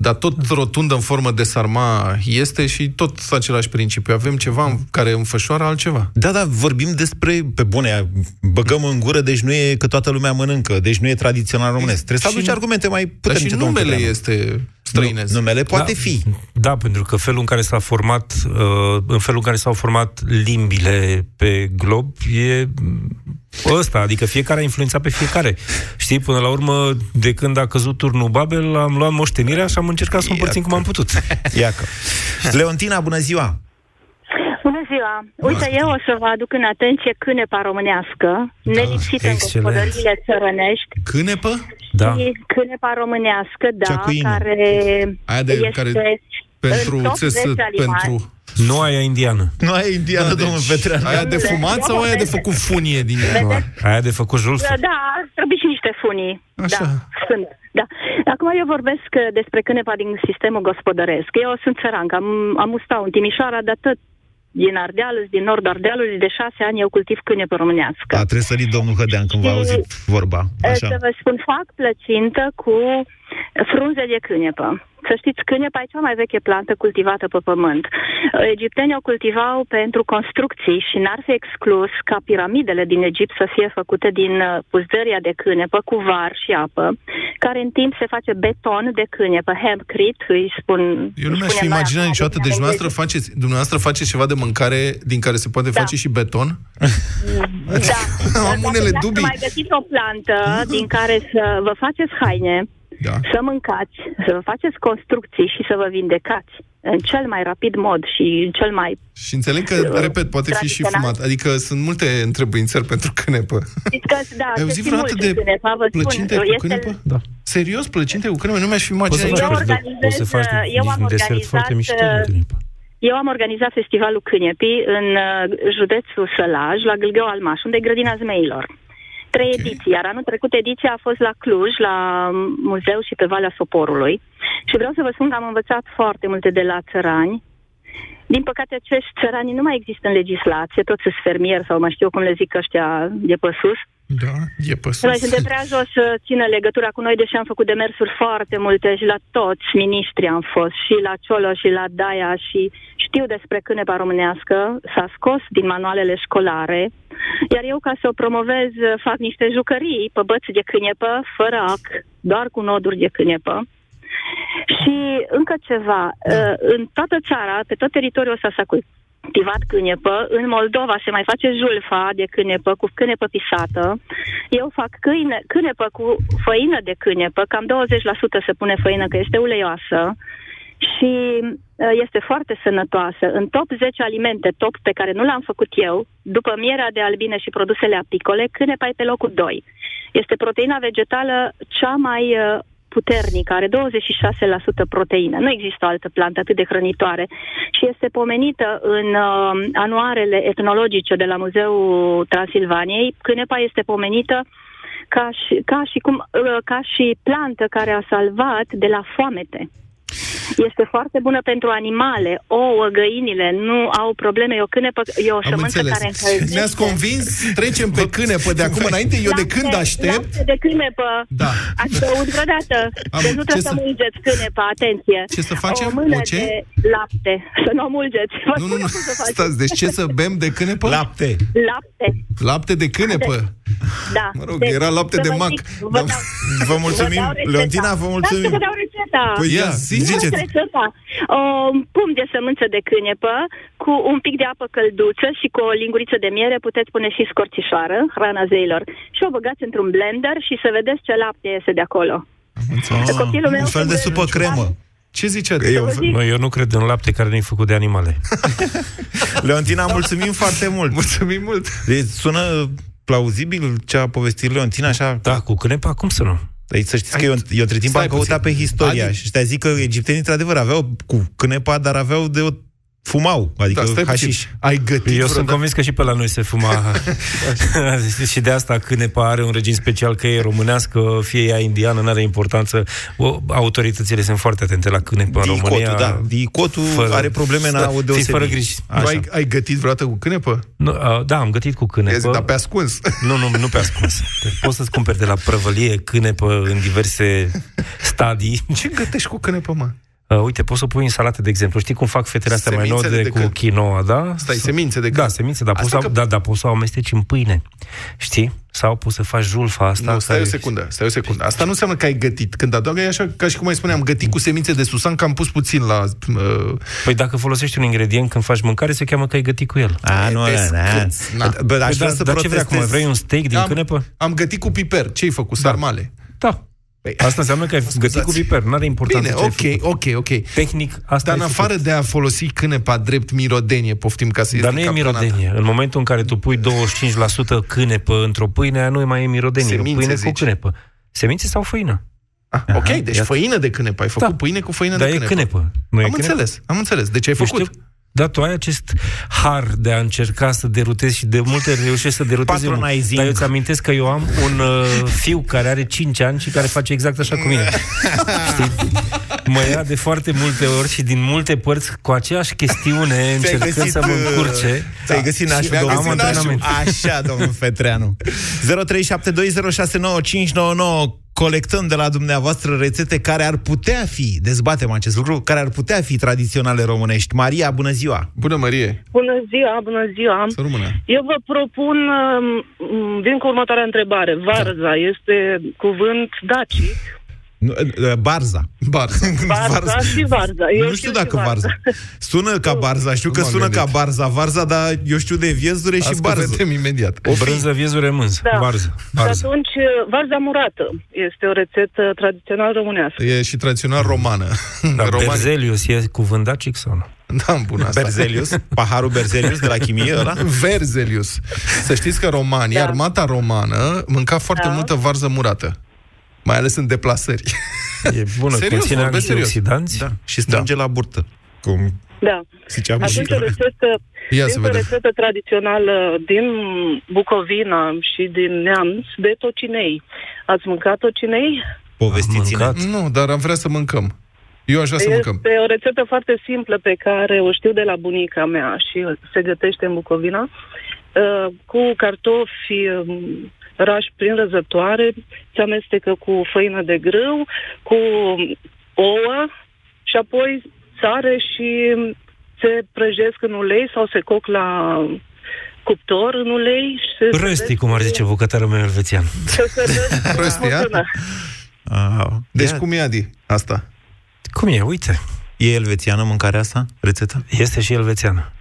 [SPEAKER 7] Dar tot rotundă în formă de sarma este și tot același principiu. Avem ceva în care înfășoară altceva.
[SPEAKER 3] Da, da, vorbim despre, pe bune, băgăm în gură, deci nu e că toată lumea mănâncă, deci nu e tradițional românesc. Trebuie să
[SPEAKER 7] Și-
[SPEAKER 3] aduci argumente mai
[SPEAKER 7] Dar
[SPEAKER 3] puternice.
[SPEAKER 7] și
[SPEAKER 3] domnul
[SPEAKER 7] numele
[SPEAKER 3] Petreanu.
[SPEAKER 7] este străinesc.
[SPEAKER 3] Nu, numele poate
[SPEAKER 8] da,
[SPEAKER 3] fi.
[SPEAKER 8] Da, pentru că felul în care s-a format, uh, în felul în care s-au format limbile pe glob e ăsta, adică fiecare a influențat pe fiecare. Știi, până la urmă, de când a căzut turnul Babel, am luat moștenirea și am încercat să o împărțim cum am putut.
[SPEAKER 3] Iacă. Leontina, bună ziua!
[SPEAKER 11] Bună ziua! Uite, eu o să vă aduc în atenție cânepa românească, nelipsită în
[SPEAKER 8] excelent.
[SPEAKER 11] gospodăriile țărănești.
[SPEAKER 7] Cânepa?
[SPEAKER 8] Da.
[SPEAKER 11] Și cânepa românească, da,
[SPEAKER 3] Cea cu ină.
[SPEAKER 11] care
[SPEAKER 7] Aia de-
[SPEAKER 11] este
[SPEAKER 7] care
[SPEAKER 11] în
[SPEAKER 7] Pentru,
[SPEAKER 11] top
[SPEAKER 7] țes,
[SPEAKER 11] 10 alimente.
[SPEAKER 7] pentru
[SPEAKER 8] Nu aia indiană.
[SPEAKER 3] Nu ai indiană,
[SPEAKER 7] Da,
[SPEAKER 3] domnul
[SPEAKER 7] deci,
[SPEAKER 3] Petreanu.
[SPEAKER 7] Aia de fumat sau aia de făcut funie din ea?
[SPEAKER 8] Nu, aia de făcut Jules.
[SPEAKER 11] Da, ar trebui și niște funii.
[SPEAKER 7] Așa.
[SPEAKER 11] Da, sunt. Da. Acum eu vorbesc uh, despre cânepa din sistemul gospodăresc. Eu sunt țărancă, am, am ustat în Timișoara, dar tot din Ardealul, din nord Ardealului, de șase ani eu cultiv cânepa românească.
[SPEAKER 3] A trebuit domnul Hădean când v-a
[SPEAKER 11] Și-
[SPEAKER 3] auzit vorba. Așa.
[SPEAKER 11] Să vă spun, fac plăcintă cu frunze de cânepă. Să știți, cânepa e cea mai veche plantă cultivată pe pământ. Egiptenii o cultivau pentru construcții și n-ar fi exclus ca piramidele din Egipt să fie făcute din uh, puzdăria de cânepă cu var și apă, care în timp se face beton de cânepă, hempcrete, îi spun...
[SPEAKER 7] Eu nu
[SPEAKER 11] îi
[SPEAKER 7] mi-aș fi
[SPEAKER 11] spunem noi
[SPEAKER 7] imaginat
[SPEAKER 11] acum,
[SPEAKER 7] niciodată.
[SPEAKER 11] din
[SPEAKER 7] Deci dumneavoastră
[SPEAKER 11] engleză.
[SPEAKER 7] faceți, dumneavoastră faceți ceva de mâncare din care se poate
[SPEAKER 11] Da.
[SPEAKER 7] face și beton?
[SPEAKER 11] Da.
[SPEAKER 7] Am
[SPEAKER 11] Dar
[SPEAKER 7] unele
[SPEAKER 11] dacă
[SPEAKER 7] dubii.
[SPEAKER 11] mai găsiți o plantă din care să vă faceți haine,
[SPEAKER 7] Da.
[SPEAKER 11] să mâncați, să vă faceți construcții și să vă vindecați. în cel mai rapid mod și în cel mai...
[SPEAKER 7] Și înțeleg că, repet, poate fi și
[SPEAKER 11] tradițional.
[SPEAKER 7] fumat. Adică sunt multe întrebuințări pentru cânepă.
[SPEAKER 11] Știți că, da,
[SPEAKER 7] Ai
[SPEAKER 11] se
[SPEAKER 7] auzit
[SPEAKER 11] țin
[SPEAKER 7] vreodată
[SPEAKER 11] multe
[SPEAKER 7] de
[SPEAKER 11] cânepa, vă spun,
[SPEAKER 7] plăcinte cu
[SPEAKER 11] este-
[SPEAKER 7] cânepă? Da. Serios, plăcinte cu cânepă? Nu mi-aș fi
[SPEAKER 8] Poți să
[SPEAKER 7] imaginat
[SPEAKER 8] faci,
[SPEAKER 7] niciodată.
[SPEAKER 11] organizez,
[SPEAKER 8] poți să faci
[SPEAKER 11] eu am
[SPEAKER 8] un desert foarte
[SPEAKER 11] organizat,
[SPEAKER 8] mișto de
[SPEAKER 11] uh,
[SPEAKER 8] cânepă.
[SPEAKER 11] Eu am organizat festivalul Cânepii în uh, județul Sălaj, la Gâlgău Almaș, unde e grădina zmeilor. Trei okay. ediții, iar anul trecut ediția a fost la Cluj, la muzeu și pe Valea Soporului. Și vreau să vă spun că am învățat foarte multe de la țărani. Din păcate, acești țărani nu mai există în legislație, toți sunt fermieri sau mai știu eu cum le zic ăștia de pe sus.
[SPEAKER 7] Da, e pe sus.
[SPEAKER 11] Noi suntem prea jos să țină legătura cu noi, deși am făcut demersuri foarte multe și la toți ministri am fost, și la Ciolo și la Daia și știu despre cânepa românească, s-a scos din manualele școlare, iar eu ca să o promovez fac niște jucării pe băți de câinepă, fără ac, doar cu noduri de câinepă. Și încă ceva, uh, în toată țara, pe tot teritoriul ăsta s-a cultivat câinepă, în Moldova se mai face julfa de câinepă cu câinepă pisată. Eu fac câine, câinepă cu făină de câinepă, cam 20% se pune făină că este uleioasă și uh, este foarte sănătoasă. În top 10 alimente, top pe care nu l-am făcut eu, după mierea de albine și produsele apicole, cânepa e pe locul 2. Este proteina vegetală cea mai uh, puternică, are 26% proteină. Nu există o altă plantă atât de hrănitoare și este pomenită în uh, anuarele etnologice de la Muzeul Transilvaniei. Cânepa este pomenită ca și, ca și, cum, uh, ca și plantă care a salvat de la foamete. Este foarte bună pentru animale. Ouă, găinile nu au probleme. E o cânepă, e o
[SPEAKER 7] Am
[SPEAKER 11] sămânță
[SPEAKER 7] înțeles.
[SPEAKER 11] care încălzește.
[SPEAKER 7] Ne-ați convins? Trecem pe cânepă de acum înainte. Eu de când
[SPEAKER 11] Lapte-
[SPEAKER 7] aștept...
[SPEAKER 11] Lapte de câinepă.
[SPEAKER 7] Da.
[SPEAKER 11] Ați băut vreodată.
[SPEAKER 7] Am-
[SPEAKER 11] deci nu
[SPEAKER 7] ce
[SPEAKER 11] trebuie să
[SPEAKER 7] să-
[SPEAKER 11] mulgeți cânepa, atenție.
[SPEAKER 7] Ce să facem?
[SPEAKER 11] O mână
[SPEAKER 7] O ce?
[SPEAKER 11] de lapte. Să nu o mulgeți. Vă
[SPEAKER 7] Nu, nu,
[SPEAKER 11] spun
[SPEAKER 7] nu.
[SPEAKER 11] eu cum să faceți.
[SPEAKER 7] Stați, deci ce să bem de cânepă?
[SPEAKER 3] Lapte.
[SPEAKER 11] Lapte.
[SPEAKER 7] Lapte de cânepă.
[SPEAKER 11] Da.
[SPEAKER 7] Mă rog, era lapte
[SPEAKER 11] să
[SPEAKER 7] de
[SPEAKER 11] vă
[SPEAKER 7] mac.
[SPEAKER 11] zic,
[SPEAKER 7] Da.
[SPEAKER 11] Vă dau,
[SPEAKER 3] Vă mulțumim,
[SPEAKER 11] vă dau rețeta.
[SPEAKER 3] Leontina, vă mulțumim.
[SPEAKER 11] Da, să vă dau rețeta.
[SPEAKER 3] Păi ia,
[SPEAKER 7] zi,
[SPEAKER 11] Vă dau
[SPEAKER 3] ziceți.
[SPEAKER 11] rețeta. Un pumn de sămânță de cânepă cu un pic de apă călduță și cu o linguriță de miere puteți pune și scorțișoară, hrana zeilor. Și o băgați într-un blender și să vedeți ce lapte iese de acolo.
[SPEAKER 3] Ah,
[SPEAKER 11] Copilul meu
[SPEAKER 3] un fel de
[SPEAKER 11] când-
[SPEAKER 3] supă cremă.
[SPEAKER 7] Ce ziceți?
[SPEAKER 3] Eu,
[SPEAKER 8] Mă, eu nu cred în lapte care nu e făcut de animale.
[SPEAKER 3] Leontina, mulțumim foarte mult.
[SPEAKER 7] Mulțumim mult.
[SPEAKER 3] Deci sună plauzibil ce a povestit Leontina, așa?
[SPEAKER 8] Da, cu cânepa, cum să nu?
[SPEAKER 3] Deci să știți că eu, eu între timp
[SPEAKER 7] Stai
[SPEAKER 3] am căutat
[SPEAKER 7] puțin.
[SPEAKER 3] pe istoria
[SPEAKER 7] Adi-
[SPEAKER 3] și ăștia zic că egiptenii într-adevăr aveau cu cânepa, dar aveau de o fumau, adică
[SPEAKER 7] Da, stai puțin.
[SPEAKER 3] hașiș.
[SPEAKER 7] Ai gătit
[SPEAKER 8] Eu sunt
[SPEAKER 7] vreodată-
[SPEAKER 8] convins că și pe la noi se fuma și de asta cânepa are un regim special, că e românească, fie ea indiană, nu are importanță. O, autoritățile sunt foarte atente la cânepa în
[SPEAKER 3] Dicotul,
[SPEAKER 8] România.
[SPEAKER 3] da. Dicotul are probleme, n-au
[SPEAKER 8] Da,
[SPEAKER 3] o
[SPEAKER 8] fiți
[SPEAKER 3] deosebire.
[SPEAKER 8] fără griji.
[SPEAKER 7] Tu ai, ai gătit vreodată cu cânepă?
[SPEAKER 8] Nu, a, da, am gătit cu
[SPEAKER 7] Ia zi,
[SPEAKER 8] cânepă.
[SPEAKER 7] dar pe ascuns.
[SPEAKER 8] Nu, nu, nu pe ascuns. Poți să-ți cumperi de la prăvălie cânepă în diverse stadii.
[SPEAKER 7] Ce gătești cu cânepă, mă?
[SPEAKER 8] Uh, uite, poți să pui în salate, de exemplu. Știi cum fac fetele astea mai
[SPEAKER 7] Semințe
[SPEAKER 8] nouă
[SPEAKER 7] de
[SPEAKER 8] cu
[SPEAKER 7] cât?
[SPEAKER 8] quinoa, da?
[SPEAKER 7] Stai, semințe de
[SPEAKER 8] Da,
[SPEAKER 7] cât?
[SPEAKER 8] semințe, dar poți,
[SPEAKER 7] Asta
[SPEAKER 8] să,
[SPEAKER 7] că-
[SPEAKER 8] da, da, poți să o amesteci în pâine. Știi? Sau poți să faci julfa asta.
[SPEAKER 7] Nu, stai
[SPEAKER 8] care-
[SPEAKER 7] o secundă, stai o secundă. Asta nu înseamnă că ai gătit. Când adaugă e așa, ca și cum ai spune, am gătit cu semințe de susan, că am pus puțin la... Uh,
[SPEAKER 8] Păi dacă folosești un ingredient când faci mâncare, se cheamă că ai gătit cu el.
[SPEAKER 3] A, nu,
[SPEAKER 7] Pe
[SPEAKER 3] da, da.
[SPEAKER 7] scâț, na.
[SPEAKER 3] Bă,
[SPEAKER 8] Păi
[SPEAKER 3] aș vrea
[SPEAKER 8] da,
[SPEAKER 3] să
[SPEAKER 8] dar ce vrei
[SPEAKER 3] protestez.
[SPEAKER 8] acum? Vrei un steak din
[SPEAKER 7] am,
[SPEAKER 8] cânepă?
[SPEAKER 7] am gătit cu piper. Ce ai făcut? Sarmale.
[SPEAKER 8] Da.
[SPEAKER 7] Păi,
[SPEAKER 8] Asta înseamnă că ai gătit cu piper. N-are importanță
[SPEAKER 7] Bine,
[SPEAKER 8] ce ai
[SPEAKER 7] ok,
[SPEAKER 8] făcut.
[SPEAKER 7] ok, ok.
[SPEAKER 8] Tehnic, asta
[SPEAKER 7] Dar în
[SPEAKER 8] ai
[SPEAKER 7] afară
[SPEAKER 8] făcut.
[SPEAKER 7] de a folosi cânepa drept mirodenie, poftim ca să
[SPEAKER 8] Dar
[SPEAKER 7] iese
[SPEAKER 8] nu e
[SPEAKER 7] captonată.
[SPEAKER 8] mirodenie. În momentul în care tu pui 25% cânepă într-o pâine, aia nu e mai e mirodenie.
[SPEAKER 7] Semințe,
[SPEAKER 8] e o pâine cu
[SPEAKER 7] zici.
[SPEAKER 8] cânepă. Semințe sau făină?
[SPEAKER 7] Ah, ok, deci
[SPEAKER 8] iată.
[SPEAKER 7] făină de cânepă. Ai făcut
[SPEAKER 8] Da.
[SPEAKER 7] pâine cu făină
[SPEAKER 8] Dar
[SPEAKER 7] de
[SPEAKER 8] e
[SPEAKER 7] cânepă.
[SPEAKER 8] cânepă. Nu e
[SPEAKER 7] am
[SPEAKER 8] cânepă?
[SPEAKER 7] înțeles, am înțeles. De ce ai
[SPEAKER 8] Eu
[SPEAKER 7] făcut?
[SPEAKER 8] știu- Da, tu ai acest har de a încerca să derutezi și de multe ori reușești să derutezi omul.
[SPEAKER 3] Patronizing.
[SPEAKER 8] Dar eu îți amintesc că eu am un uh, fiu care are 5 ani și care face exact așa cu mine. Știi? Mă ia de foarte multe ori și din multe părți cu aceeași chestiune încercând să mă
[SPEAKER 3] uh,
[SPEAKER 8] încurce.
[SPEAKER 3] Ți-ai găsit
[SPEAKER 8] Și
[SPEAKER 3] nașul,
[SPEAKER 8] am
[SPEAKER 3] domnul
[SPEAKER 8] antrenament.
[SPEAKER 3] Așa, domnul Fetreanu. 0372069599 Colectăm de la dumneavoastră rețete care ar putea fi, dezbatem acest lucru, care ar putea fi tradiționale românești. Maria, bună ziua!
[SPEAKER 7] Bună, Marie!
[SPEAKER 12] Bună ziua, bună ziua.
[SPEAKER 7] Să rămână.
[SPEAKER 12] Eu vă propun, um, vin cu următoarea întrebare. Varza este cuvânt dacic
[SPEAKER 3] Nu, uh, Barza.
[SPEAKER 7] Barza.
[SPEAKER 12] Varza și Varza. Eu
[SPEAKER 3] nu știu dacă
[SPEAKER 12] și
[SPEAKER 3] Varza. Sună ca Barza, știu că
[SPEAKER 7] m-am
[SPEAKER 3] sună
[SPEAKER 7] gândit.
[SPEAKER 3] ca Barza, Varza, dar eu știu de viezure și
[SPEAKER 7] Asta
[SPEAKER 3] Barză.
[SPEAKER 7] vedem imediat.
[SPEAKER 8] O brânză, viezure, mânză.
[SPEAKER 12] Da.
[SPEAKER 8] Varză.
[SPEAKER 12] Și
[SPEAKER 7] Varză.
[SPEAKER 12] atunci, Varza murată este o rețetă tradițional românească.
[SPEAKER 7] E și tradițional romană.
[SPEAKER 8] Da,
[SPEAKER 7] Romani-
[SPEAKER 8] Berzelius e cuvânt dacic sau nu?
[SPEAKER 7] Da, bun asta.
[SPEAKER 3] Berzelius, paharul Berzelius de la chimie ăla?
[SPEAKER 7] Verzelius. Să știți că romanii,
[SPEAKER 12] Da.
[SPEAKER 7] armata romană, mânca foarte
[SPEAKER 12] Da.
[SPEAKER 7] multă varză murată. Mai ales în deplasări.
[SPEAKER 8] E bună,
[SPEAKER 7] Serios,
[SPEAKER 8] conține
[SPEAKER 7] vorbesc serios.
[SPEAKER 8] antioxidanți.
[SPEAKER 3] Da. Și strânge la burtă. Cum
[SPEAKER 12] Da.
[SPEAKER 3] zicea
[SPEAKER 12] Atunci o
[SPEAKER 3] muzica.
[SPEAKER 12] rețetă,
[SPEAKER 7] Ia să
[SPEAKER 12] este o
[SPEAKER 7] vedem.
[SPEAKER 12] rețetă tradițională din Bucovina și din Neamț de tocinei. Ați mâncat tocinei?
[SPEAKER 3] Povestiți-ne.
[SPEAKER 8] Mâncat.
[SPEAKER 7] Nu, dar am vrea să mâncăm. Eu aș vrea să mâncăm.
[SPEAKER 12] Este o rețetă foarte simplă pe care o știu de la bunica mea și se gătește în Bucovina, uh, cu cartofi um, rași prin răzătoare, se amestecă cu făină de grâu, cu ouă și apoi sare și se prăjesc în ulei sau se coc la cuptor în ulei și se
[SPEAKER 8] Răsti,
[SPEAKER 12] servesc
[SPEAKER 8] cum ar
[SPEAKER 12] cu-
[SPEAKER 8] zice bucătarul meu elvețian.
[SPEAKER 12] Se servesc cu
[SPEAKER 7] Răsti, a?
[SPEAKER 12] smântână.
[SPEAKER 3] Ah,
[SPEAKER 7] Deci
[SPEAKER 3] ia,
[SPEAKER 7] cum e, Adi, asta?
[SPEAKER 8] Cum e? Uite.
[SPEAKER 3] E elvețiană mâncarea asta? Rețeta?
[SPEAKER 8] Este și elvețiană.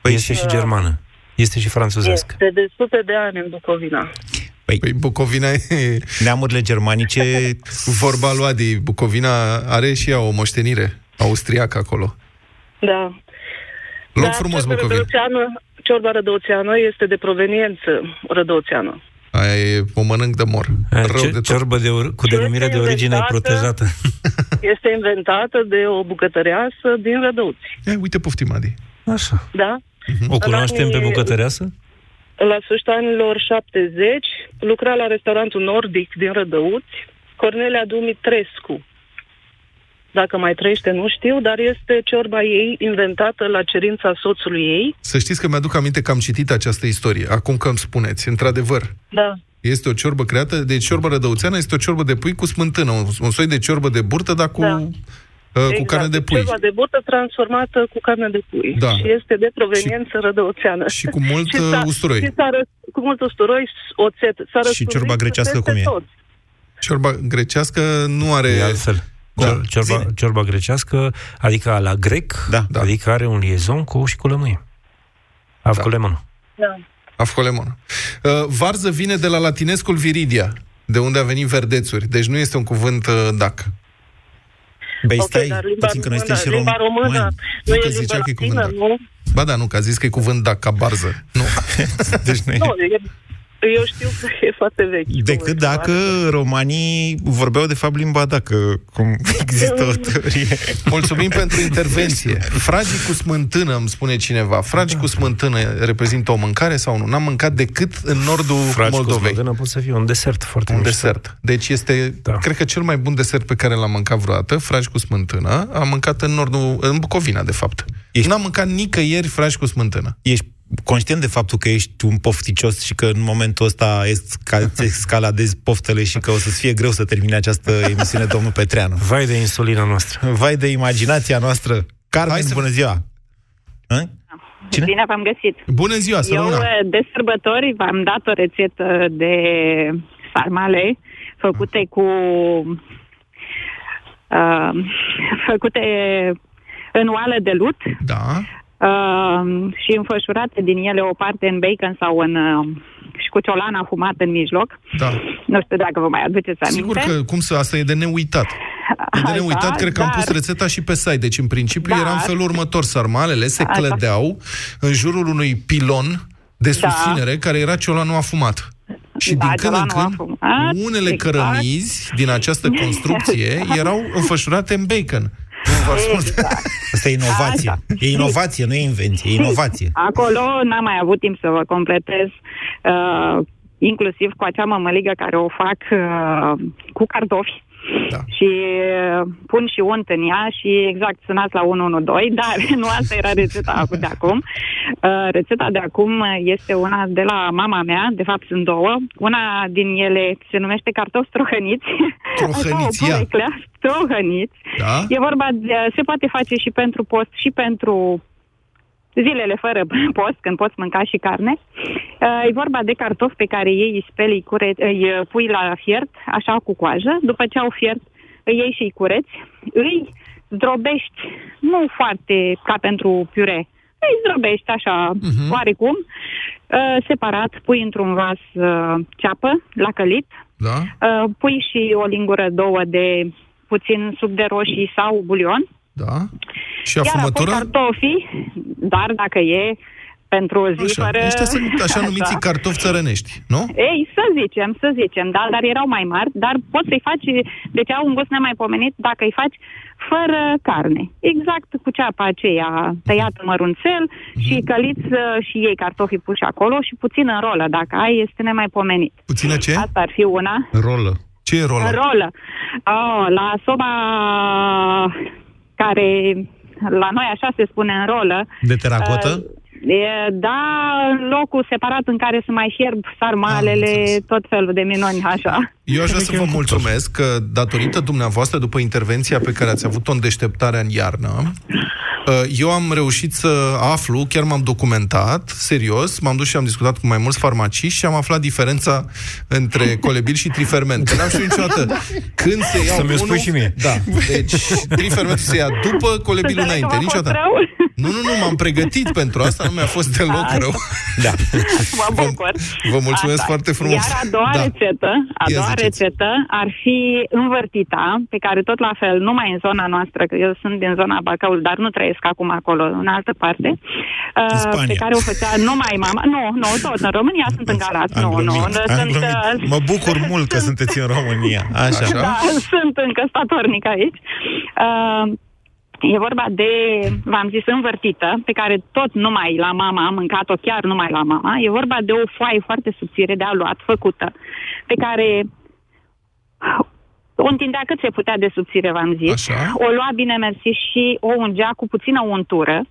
[SPEAKER 3] Păi
[SPEAKER 8] este
[SPEAKER 3] și-
[SPEAKER 8] și germană. Este și franțuzească.
[SPEAKER 12] Este de sute de ani în Bucovina.
[SPEAKER 3] Păi,
[SPEAKER 7] Păi Bucovina e...
[SPEAKER 3] neamurile germanice...
[SPEAKER 7] Vorba lui Adi, Bucovina are și ea o moștenire austriacă acolo.
[SPEAKER 12] Da.
[SPEAKER 7] Loc
[SPEAKER 12] Da,
[SPEAKER 7] frumos,
[SPEAKER 12] ciorba
[SPEAKER 7] Bucovina.
[SPEAKER 12] rădăuțeană- Ciorba rădăuțeană este de proveniență rădăuțeană.
[SPEAKER 7] Aia e, o mănânc de mor.
[SPEAKER 8] Aia,
[SPEAKER 7] Rău
[SPEAKER 8] ce-
[SPEAKER 7] de tot.
[SPEAKER 8] Ciorbă de or- cu
[SPEAKER 12] Ce
[SPEAKER 8] denumire de
[SPEAKER 12] este
[SPEAKER 8] origine
[SPEAKER 12] inventată?
[SPEAKER 8] protejată.
[SPEAKER 12] Este inventată de o bucătăreasă din Rădăuți.
[SPEAKER 7] Ia, uite, poftim, Adi.
[SPEAKER 8] Așa.
[SPEAKER 12] Da?
[SPEAKER 8] O cunoaștem pe
[SPEAKER 12] anii-
[SPEAKER 8] bucătăreasă?
[SPEAKER 12] La sfârșitul anilor 70 lucra la restaurantul Nordic din Rădăuți, Cornelia Dumitrescu. Dacă mai trăiește, nu știu, dar este ciorba ei inventată la cerința soțului ei.
[SPEAKER 7] Să știți că mi-aduc aminte că am citit această istorie, acum că îmi spuneți. Într-adevăr,
[SPEAKER 12] Da.
[SPEAKER 7] este o ciorbă creată, deci ciorba rădăuțeană este o ciorbă de pui cu smântână, un, un soi de ciorbă de burtă, dar cu,
[SPEAKER 12] Da.
[SPEAKER 7] Uh, cu
[SPEAKER 12] exact.
[SPEAKER 7] carne de pui.
[SPEAKER 12] Ciorba de burtă transformată cu carne de pui.
[SPEAKER 7] Da.
[SPEAKER 12] Și este de proveniență rădăuțeană.
[SPEAKER 7] Și cu mult
[SPEAKER 12] Și s-a-
[SPEAKER 7] uh, usturoi.
[SPEAKER 12] Și s-a răs- cu mult usturoi, oțet. S-a
[SPEAKER 3] Și
[SPEAKER 12] răspândit
[SPEAKER 3] ciorba grecească
[SPEAKER 12] peste
[SPEAKER 3] cum e?
[SPEAKER 12] tot.
[SPEAKER 7] Ciorba grecească nu are...
[SPEAKER 8] E altfel.
[SPEAKER 7] Da.
[SPEAKER 8] Cior- Ciorba,
[SPEAKER 3] Zine.
[SPEAKER 8] ciorba grecească, adică la grec,
[SPEAKER 3] Da.
[SPEAKER 7] Da.
[SPEAKER 8] adică are un liezon cu ou și cu lămâie. Av
[SPEAKER 7] Da.
[SPEAKER 8] cu lemon.
[SPEAKER 12] Da.
[SPEAKER 7] Afcolemon. Uh, varză vine de la latinescul viridia, de unde a venit verdețuri. Deci nu este un cuvânt uh, dac.
[SPEAKER 3] Băi,
[SPEAKER 12] Ok,
[SPEAKER 3] stai,
[SPEAKER 12] dar limba
[SPEAKER 3] puțin că noi
[SPEAKER 12] română,
[SPEAKER 3] suntem și
[SPEAKER 12] limba română
[SPEAKER 3] români.
[SPEAKER 12] nu
[SPEAKER 7] Nu că
[SPEAKER 12] e
[SPEAKER 7] zicea
[SPEAKER 12] limba
[SPEAKER 7] că e cuvânt
[SPEAKER 12] latină,
[SPEAKER 7] dac.
[SPEAKER 12] nu?
[SPEAKER 7] Ba da, nu, că a zis că e cuvânt dac, ca barză. Nu.
[SPEAKER 3] Deci noi...
[SPEAKER 12] Nu, e, eu știu că e foarte vechi.
[SPEAKER 3] Decât
[SPEAKER 12] cuvântul
[SPEAKER 3] dacă romanii vorbeau de fapt limba dacă, cum există o teorie.
[SPEAKER 7] Mulțumim pentru intervenție. Fragii cu smântână, îmi spune cineva. Fragi cu smântână reprezintă o mâncare sau nu? N-am mâncat decât în nordul
[SPEAKER 8] Fragi cu
[SPEAKER 7] Moldovei.
[SPEAKER 8] smântână pot să fie un desert foarte
[SPEAKER 7] Un
[SPEAKER 8] mișto.
[SPEAKER 7] desert. Deci este, da.
[SPEAKER 8] Da.
[SPEAKER 7] cred că cel mai bun desert pe care l-am mâncat vreodată, fragi cu smântână, am mâncat în nordul, în Bucovina, de fapt.
[SPEAKER 3] Ești-
[SPEAKER 7] N-am mâncat nicăieri fragi cu smântână.
[SPEAKER 3] Ești conștient de faptul că ești un pofticios și că în momentul ăsta esca- îți escaladezi poftele și că o să-ți fie greu să termine această emisiune, domnul Petreanu.
[SPEAKER 8] Vai de insulina noastră.
[SPEAKER 3] Vai de imaginația noastră. Carmen,
[SPEAKER 7] Hai să-
[SPEAKER 3] bună ziua! Hă? Cine?
[SPEAKER 13] Bine v-am găsit.
[SPEAKER 7] Bună ziua, să
[SPEAKER 13] Eu,
[SPEAKER 7] rămână!
[SPEAKER 13] eh, de sărbători, v-am dat o rețetă de sarmale făcute cu... Uh, făcute în oală de lut
[SPEAKER 7] Da,
[SPEAKER 13] uh, și înfășurate din ele o parte în bacon sau în... Uh, și cu ciolan afumat în mijloc.
[SPEAKER 7] da.
[SPEAKER 13] Nu știu dacă vă mai aduceți aminte.
[SPEAKER 7] Sigur că, cum să, asta e de neuitat. E de
[SPEAKER 13] Așa,
[SPEAKER 7] neuitat, cred că am
[SPEAKER 13] dar-
[SPEAKER 7] pus rețeta și pe site. Deci, în principiu,
[SPEAKER 13] Dar-
[SPEAKER 7] era în felul următor. Sarmalele se
[SPEAKER 13] Așa.
[SPEAKER 7] clădeau în jurul unui pilon de
[SPEAKER 13] Da.
[SPEAKER 7] susținere care era ciolanul afumat. Și
[SPEAKER 13] Da,
[SPEAKER 7] din când în
[SPEAKER 13] ciolanul
[SPEAKER 7] când,
[SPEAKER 13] afumat,
[SPEAKER 7] unele
[SPEAKER 13] exact.
[SPEAKER 7] cărămizi din această construcție erau înfășurate în bacon.
[SPEAKER 13] Exact.
[SPEAKER 3] Asta e inovație.
[SPEAKER 13] Așa.
[SPEAKER 3] E inovație, nu e invenție, e inovație.
[SPEAKER 13] Acolo n-am mai avut timp să vă completez, uh, inclusiv cu acea mămăligă care o fac uh, cu cartofi.
[SPEAKER 7] Da.
[SPEAKER 13] Și uh, pun și unt în ea și exact sunați la 112, dar nu asta era rețeta de acum. Uh, rețeta de acum este una de la mama mea, de fapt sunt două. Una din ele se numește cartofi strohăniți.
[SPEAKER 7] Strohăniți,
[SPEAKER 13] Așa, o
[SPEAKER 7] ia.
[SPEAKER 13] poreclea, strohăniți.
[SPEAKER 7] Da?
[SPEAKER 13] E vorba de, se poate face și pentru post și pentru zilele fără post, când poți mânca și carne. Uh, e vorba de cartofi pe care ei îi speli, îi, cureț, îi uh, pui la fiert, așa cu coajă. După ce au fiert, îi iei și îi cureți. Îi zdrobești, nu foarte ca pentru piure, îi zdrobești așa, uh-huh. oarecum, uh, separat, pui într-un vas uh, ceapă la călit,
[SPEAKER 7] Da?
[SPEAKER 13] uh, pui și o lingură, două de puțin suc de roșii sau bulion.
[SPEAKER 7] Da. Și
[SPEAKER 13] Iar
[SPEAKER 7] afumătura?
[SPEAKER 13] apoi cartofii, dar dacă e pentru o zi
[SPEAKER 7] Așa,
[SPEAKER 13] fără...
[SPEAKER 7] ăștia sunt așa numiți cartofi țărănești, nu?
[SPEAKER 13] Ei, să zicem, să zicem, da, dar erau mai mari, dar poți să-i faci, deci au un gust nemaipomenit dacă îi faci fără carne. Exact cu ceapa aceea tăiată mărunțel
[SPEAKER 7] Mhm.
[SPEAKER 13] și căliți uh, și ei cartofii puși acolo și puțin în rolă, dacă ai, este nemaipomenit.
[SPEAKER 7] Puțină ce?
[SPEAKER 13] Asta ar fi una.
[SPEAKER 7] Rolă. Ce e rolă?
[SPEAKER 13] În rolă. Oh, la soba care la noi așa se spune în rolă.
[SPEAKER 3] De teracotă?
[SPEAKER 13] Uh, E, da, în locul separat în care se mai fierb sarmalele, tot felul de minuni, așa.
[SPEAKER 7] Eu aș vrea să vă mulțumesc că, datorită dumneavoastră, după intervenția pe care ați avut-o în deșteptarea în iarnă, uh, eu am reușit să aflu, chiar m-am documentat, serios, m-am dus și am discutat cu mai mulți farmaciști și am aflat diferența între colebil și triferment. Că n-am știut niciodată când se iau
[SPEAKER 8] Să mi-o spui
[SPEAKER 7] unul...
[SPEAKER 8] și mie.
[SPEAKER 7] Da, deci trifermentul se ia după colebilul
[SPEAKER 13] Să înțeleg că
[SPEAKER 7] înainte,
[SPEAKER 13] v-a fost
[SPEAKER 7] niciodată.
[SPEAKER 13] rău?
[SPEAKER 7] Nu, nu, nu, m-am pregătit pentru asta, nu mi-a fost deloc
[SPEAKER 13] Asta.
[SPEAKER 7] rău.
[SPEAKER 3] Da.
[SPEAKER 13] Mă bucur.
[SPEAKER 7] Vă mulțumesc foarte frumos.
[SPEAKER 13] Iar a doua
[SPEAKER 7] Da.
[SPEAKER 13] rețetă, a
[SPEAKER 7] Ia
[SPEAKER 13] doua
[SPEAKER 7] ziceți.
[SPEAKER 13] rețetă ar fi învârtita, pe care tot la fel, numai în zona noastră, că eu sunt din zona Bacăul, dar nu trăiesc acum acolo, în altă parte, uh,
[SPEAKER 3] Spania.
[SPEAKER 13] pe care o făcea numai mama. Nu, nu, tot în România sunt în Galați.
[SPEAKER 3] Am
[SPEAKER 13] Nu, nu,
[SPEAKER 3] glumit, am
[SPEAKER 13] sunt,
[SPEAKER 3] glumit.
[SPEAKER 13] uh,
[SPEAKER 3] Mă bucur mult că sunteți în România. Așa.
[SPEAKER 7] Așa?
[SPEAKER 13] da, sunt încă statornic aici. Uh, E vorba de, v-am zis, învârtită, pe care tot numai la mama am mâncat-o, chiar numai la mama. E vorba de o foaie foarte subțire de aluat, făcută, pe care o întindea cât se putea de subțire, v-am zis.
[SPEAKER 7] Așa.
[SPEAKER 13] O lua bine mersi și o ungea cu puțină untură,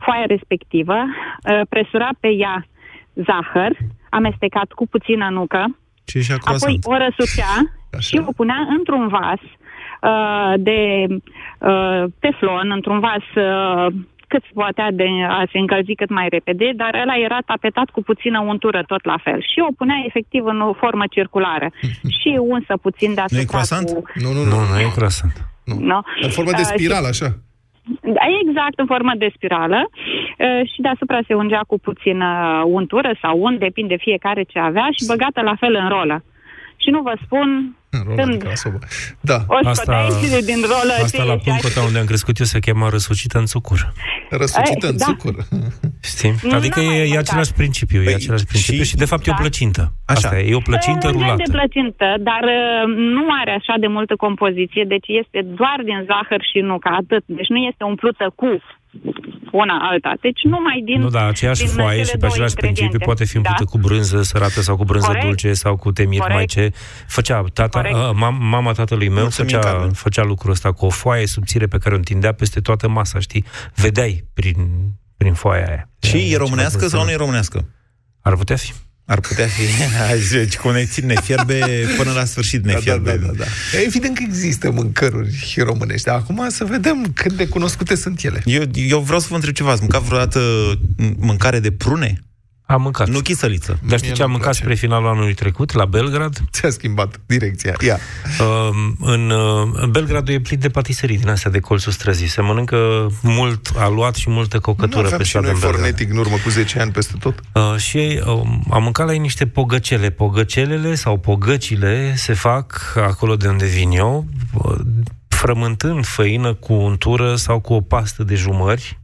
[SPEAKER 13] foaia respectivă, uh, presura pe ea zahăr, amestecat cu puțină nucă,
[SPEAKER 3] Ce și
[SPEAKER 13] Apoi
[SPEAKER 3] croissant.
[SPEAKER 13] o răsucea
[SPEAKER 7] Așa.
[SPEAKER 13] și o punea într-un vas uh, de uh, teflon, într-un vas uh, cât se poate de a se încălzi cât mai repede, dar ăla era tapetat cu puțină untură tot la fel. Și o punea efectiv în o formă circulară. și unsă puțin deasupra
[SPEAKER 3] croissant?
[SPEAKER 13] cu...
[SPEAKER 7] Nu, nu,
[SPEAKER 8] Nu,
[SPEAKER 7] nu.
[SPEAKER 8] nu e croissant.
[SPEAKER 13] No?
[SPEAKER 7] În formă de
[SPEAKER 13] Uh,
[SPEAKER 7] spiral,
[SPEAKER 13] și-
[SPEAKER 7] așa.
[SPEAKER 13] da, exact, în formă de spirală uh, și deasupra se ungea cu puțină untură sau unt, depinde fiecare ce avea și băgată la fel în rolă. Și nu vă spun
[SPEAKER 7] În rolă,
[SPEAKER 13] când
[SPEAKER 7] adică la sobă. Da.
[SPEAKER 13] o
[SPEAKER 8] Asta,
[SPEAKER 13] scoteai din rolă
[SPEAKER 8] asta
[SPEAKER 13] ție
[SPEAKER 8] la
[SPEAKER 13] și
[SPEAKER 8] Pluncota, unde am crescut eu, se chema răsucită în țucur.
[SPEAKER 7] Răsucită
[SPEAKER 13] Ei,
[SPEAKER 7] în
[SPEAKER 13] da.
[SPEAKER 7] țucur.
[SPEAKER 8] Știi?
[SPEAKER 13] Nu
[SPEAKER 8] Adică
[SPEAKER 13] n-am mai
[SPEAKER 8] e, e
[SPEAKER 13] mâncat.
[SPEAKER 8] același principiu, e
[SPEAKER 3] Păi,
[SPEAKER 8] același principiu și,
[SPEAKER 3] și-
[SPEAKER 8] de fapt e o
[SPEAKER 13] Da.
[SPEAKER 8] plăcintă.
[SPEAKER 3] Așa.
[SPEAKER 8] Asta e, e o plăcintă
[SPEAKER 13] Un gen
[SPEAKER 8] rulată.
[SPEAKER 13] de plăcintă, dar uh, nu are așa de multă compoziție, deci este doar din zahăr și nucă, atât. Deci nu este umplută cu una alta. Deci numai din
[SPEAKER 8] Nu, da, aceeași
[SPEAKER 13] din
[SPEAKER 8] foaie
[SPEAKER 13] cele
[SPEAKER 8] și pe
[SPEAKER 13] două
[SPEAKER 8] același principiu
[SPEAKER 13] ingrediente.
[SPEAKER 8] poate fi împută
[SPEAKER 13] da.
[SPEAKER 8] cu brânză sărată sau cu brânză
[SPEAKER 13] Corect.
[SPEAKER 8] dulce sau cu temir
[SPEAKER 13] Corect.
[SPEAKER 8] mai ce. Făcea, tata,
[SPEAKER 13] Corect.
[SPEAKER 8] a, mam, mama tatălui meu
[SPEAKER 3] Mulțumim,
[SPEAKER 8] făcea,
[SPEAKER 3] Carmen.
[SPEAKER 8] făcea lucrul ăsta cu o foaie subțire pe care o întindea peste toată masa, știi? Vedeai prin, prin foaia aia.
[SPEAKER 3] Și e
[SPEAKER 8] ceva
[SPEAKER 3] românească sau nu e românească?
[SPEAKER 8] Ar putea fi.
[SPEAKER 3] Ar putea fi. Deci, cum ne țin, ne fierbe până la sfârșit, ne
[SPEAKER 7] Da, da,
[SPEAKER 3] fierbe.
[SPEAKER 7] da, da, da. Evident că există mâncăruri românești, dar acum să vedem cât de cunoscute sunt ele.
[SPEAKER 3] Eu, eu vreau să vă întreb ceva. Ați mâncat vreodată mâncare de prune?
[SPEAKER 8] Am mâncat.
[SPEAKER 3] Nu chisăliță.
[SPEAKER 8] Dar știi
[SPEAKER 7] Mie
[SPEAKER 8] ce am
[SPEAKER 7] nu-mi
[SPEAKER 8] mâncat
[SPEAKER 7] place.
[SPEAKER 8] spre finalul anului trecut, la Belgrad?
[SPEAKER 7] Ți-a schimbat direcția. Ia.
[SPEAKER 8] Uh, în uh, Belgradul e plin de patiserii din astea de colțul străzii. Se mănâncă mult aluat și multă
[SPEAKER 7] Nu
[SPEAKER 8] cocotură
[SPEAKER 7] aveam
[SPEAKER 8] pe
[SPEAKER 7] și
[SPEAKER 8] stradă
[SPEAKER 7] noi
[SPEAKER 8] în Belgrad.
[SPEAKER 7] fornetic în urmă cu 10 ani peste tot?
[SPEAKER 8] Uh, și uh, am mâncat la ei niște pogăcele. Pogăcelele sau pogăcile se fac acolo de unde vin eu, uh, frământând făină cu untură sau cu o pastă de jumări,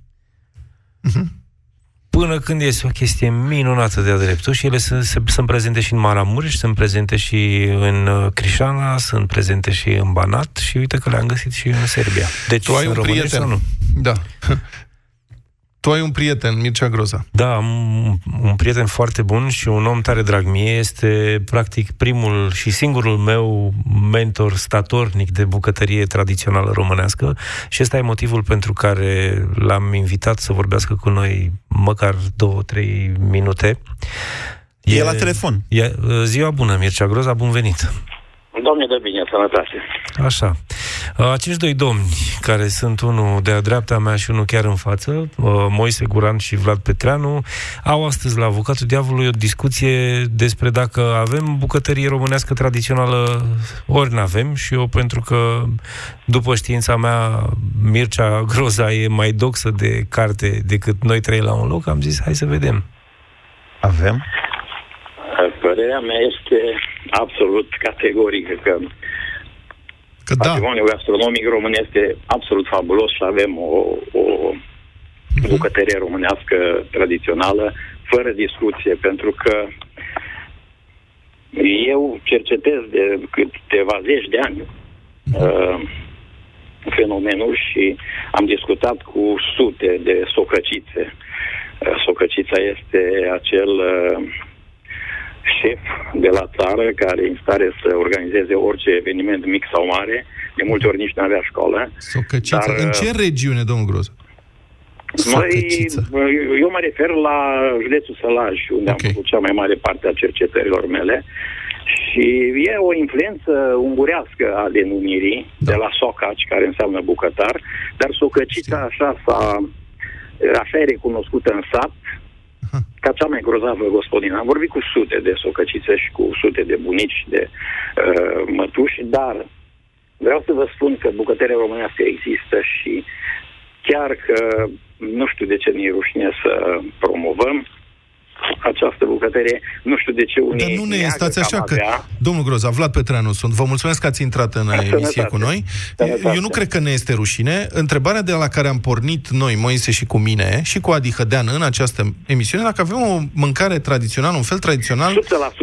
[SPEAKER 8] până când este o chestie minunată de-a dreptul și ele sunt, se, sunt prezente și în Maramureș, sunt prezente și în uh, Crișana, sunt prezente și în Banat și uite că le-am găsit și în Serbia. Deci
[SPEAKER 7] Tu ai
[SPEAKER 8] sunt
[SPEAKER 7] un
[SPEAKER 8] românești
[SPEAKER 7] prieten.
[SPEAKER 8] sau nu?
[SPEAKER 7] Da. Tu ai un prieten, Mircea Groza.
[SPEAKER 8] Da, am un prieten foarte bun și un om tare drag mie. Este, practic, primul și singurul meu mentor statornic de bucătărie tradițională românească și ăsta e motivul pentru care l-am invitat să vorbească cu noi măcar două, trei minute.
[SPEAKER 3] E la telefon.
[SPEAKER 8] E, ziua bună, Mircea Groza, bun venit!
[SPEAKER 14] Doamne de bine, sănătate.
[SPEAKER 8] Așa. Acești doi domni, care sunt unul de-a dreapta mea și unul chiar în față, Moise Guran și Vlad Petreanu, au astăzi la Avocatul Diavolului o discuție despre dacă avem bucătărie românească tradițională, ori nu avem și eu, pentru că, după știința mea, Mircea Groza e mai doxă de carte decât noi trei la un loc, am zis, hai să vedem.
[SPEAKER 3] Avem?
[SPEAKER 14] Părerea mea este absolut categorică că
[SPEAKER 7] Că da.
[SPEAKER 14] patrimoniul gastronomic român este absolut fabulos și avem o, o bucătărie românească tradițională, fără discuție, pentru că eu cercetez de câteva zeci de ani uh, fenomenul și am discutat cu sute de socăcițe. Uh, socăcița este acel uh, șef de la țară care e în stare să organizeze orice eveniment mic sau mare. De multe ori nici nu avea școală.
[SPEAKER 7] Socăcița.
[SPEAKER 14] Dar,
[SPEAKER 7] În ce regiune, domnul Groza?
[SPEAKER 14] Noi, eu mă refer la județul Sălaj, unde okay. am făcut cea mai mare parte a cercetărilor mele. Și e o influență ungurească a denumirii, da. de la socaci, care înseamnă bucătar, dar socăcița așa s-a, așa e recunoscută în sat, ca cea mai grozavă gospodină. Am vorbit cu sute de socăcițe și cu sute de bunici, de uh, mătuși, dar vreau să vă spun că bucătăria românească există și chiar că nu știu de ce ne e rușine să promovăm această bucătărie. Nu știu de ce unii...
[SPEAKER 7] Dar nu ne
[SPEAKER 14] neagă
[SPEAKER 7] stați așa
[SPEAKER 14] am
[SPEAKER 7] că...
[SPEAKER 14] avea.
[SPEAKER 7] Domnul Groza, Vlad Petreanu sunt. Vă mulțumesc că ați intrat în emisie
[SPEAKER 14] Sănătate.
[SPEAKER 7] cu noi.
[SPEAKER 14] Sănătate.
[SPEAKER 7] Eu nu cred că ne este rușine. Întrebarea de la care am pornit noi, Moise și cu mine, și cu Adi Hădean în această emisiune, dacă avem o mâncare tradițională, un fel tradițional,
[SPEAKER 14] 100%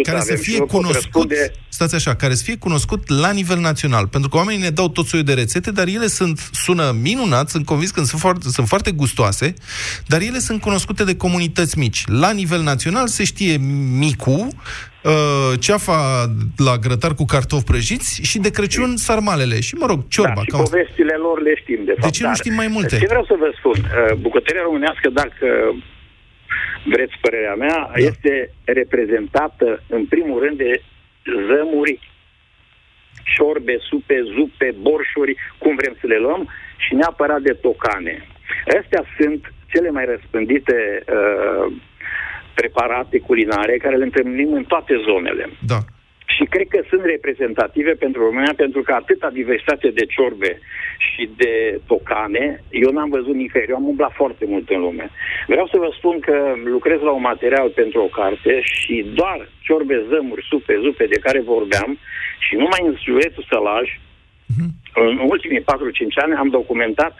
[SPEAKER 7] care să
[SPEAKER 14] avem și
[SPEAKER 7] fie
[SPEAKER 14] eu pot
[SPEAKER 7] cunoscut,
[SPEAKER 14] răspunde-
[SPEAKER 7] stați așa, care să fie cunoscut la nivel național. Pentru că oamenii ne dau tot soiul de rețete, dar ele sunt, sună minunat, sunt convins că sunt foarte, sunt foarte gustoase, dar ele sunt cunoscute de comunități mici. La nivel național se știe micu, uh, ceafa la grătar cu cartofi prăjiți și de Crăciun sarmalele. Și, mă rog, ciorba.
[SPEAKER 14] Da, și
[SPEAKER 7] ca o-
[SPEAKER 14] povestile lor le știm, de fapt.
[SPEAKER 7] ce nu
[SPEAKER 14] dar
[SPEAKER 7] știm mai multe?
[SPEAKER 14] Ce vreau să vă spun? Uh, Bucătăria românească, dacă vreți părerea mea, da. este reprezentată, în primul rând, de zămuri, șorbe, supe, zupe, borșuri, cum vrem să le luăm, și neapărat de tocane. Astea sunt cele mai răspândite uh, preparate culinare care le întâlnim în toate zonele.
[SPEAKER 7] Da.
[SPEAKER 14] Și cred că sunt reprezentative pentru România, pentru că atâta diversitate de ciorbe și de tocane, eu n-am văzut nicăieri. Eu am umblat foarte mult în lume. Vreau să vă spun că lucrez la un material pentru o carte și doar ciorbe, zămuri, supe, zupe de care vorbeam și numai în județul Sălaj, în ultimii 4-5 ani am documentat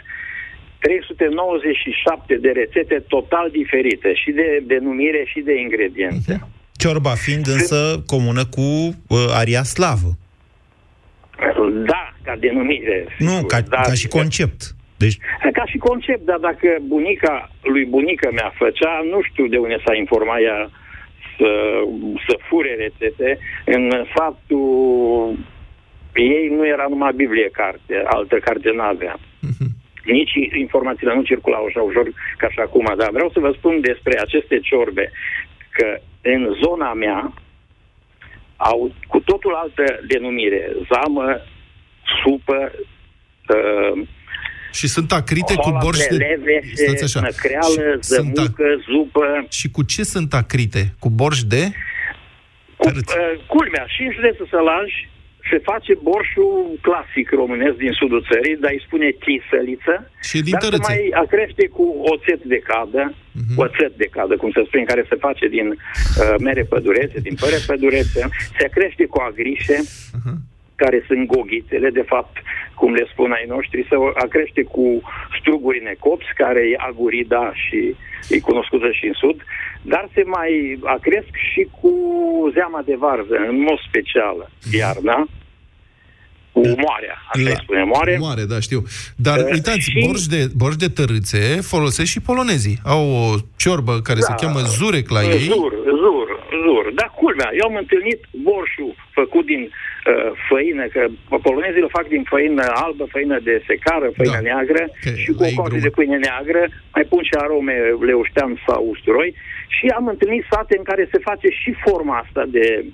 [SPEAKER 14] 397 de rețete total diferite, și de denumire și de ingrediente.
[SPEAKER 3] Ciorba fiind însă comună cu uh, aria slavă.
[SPEAKER 14] Da, ca denumire.
[SPEAKER 3] Nu, ca,
[SPEAKER 14] dar-
[SPEAKER 3] ca și concept. Deci,
[SPEAKER 14] Ca și concept, dar dacă bunica lui bunica mea făcea, nu știu de unde s-a informat ea să, să fure rețete, în satul ei nu era numai Biblie carte, altă carte n-avea. Nici informațiile nu circulau așa ușor ca și acum, dar vreau să vă spun despre aceste ciorbe, că în zona mea au cu totul altă denumire, zamă, supă, uh,
[SPEAKER 7] Și sunt acrite cu borș de...
[SPEAKER 14] Leve,
[SPEAKER 7] Stați așa.
[SPEAKER 14] năcreală,
[SPEAKER 7] Și sunt
[SPEAKER 14] zămucă, zupă.
[SPEAKER 7] Și cu ce sunt acrite? Cu borș de?
[SPEAKER 14] Cu, uh, culmea, și în județul Sălaj se face borșul clasic românesc din sudul țării, dar îi spune chisăliță,
[SPEAKER 7] Și e din
[SPEAKER 14] dar se
[SPEAKER 7] tărâțe.
[SPEAKER 14] mai acrește cu oțet de cadă,
[SPEAKER 7] Mhm.
[SPEAKER 14] oțet de cadă, cum se spune, care se face din uh, mere pădurețe, din păre pădurețe, se acrește cu agrișe,
[SPEAKER 7] Mhm.
[SPEAKER 14] care sunt goghițele, de fapt, cum le spun ai noștri, se acrește cu struguri necopsi, care e agurida și e cunoscută și în sud, dar se mai acresc și cu zeama de varză, în mod special, iarna, cu moarea, așa îi spune, moare.
[SPEAKER 7] Moare, da, știu. Dar
[SPEAKER 14] Uh,
[SPEAKER 7] uitați,
[SPEAKER 14] și-
[SPEAKER 7] borș, de, borș de tărâțe folosesc și polonezii. Au o ciorbă care se cheamă zurec la ei.
[SPEAKER 14] Zur, zur, zur. Dar culmea, eu am întâlnit borșul făcut din uh, făină, că polonezii îl fac din făină albă, făină de secară, făină da. neagră și cu o coajă de pâine neagră, mai pun și arome leuștean sau usturoi și am întâlnit sate în care se face și forma asta de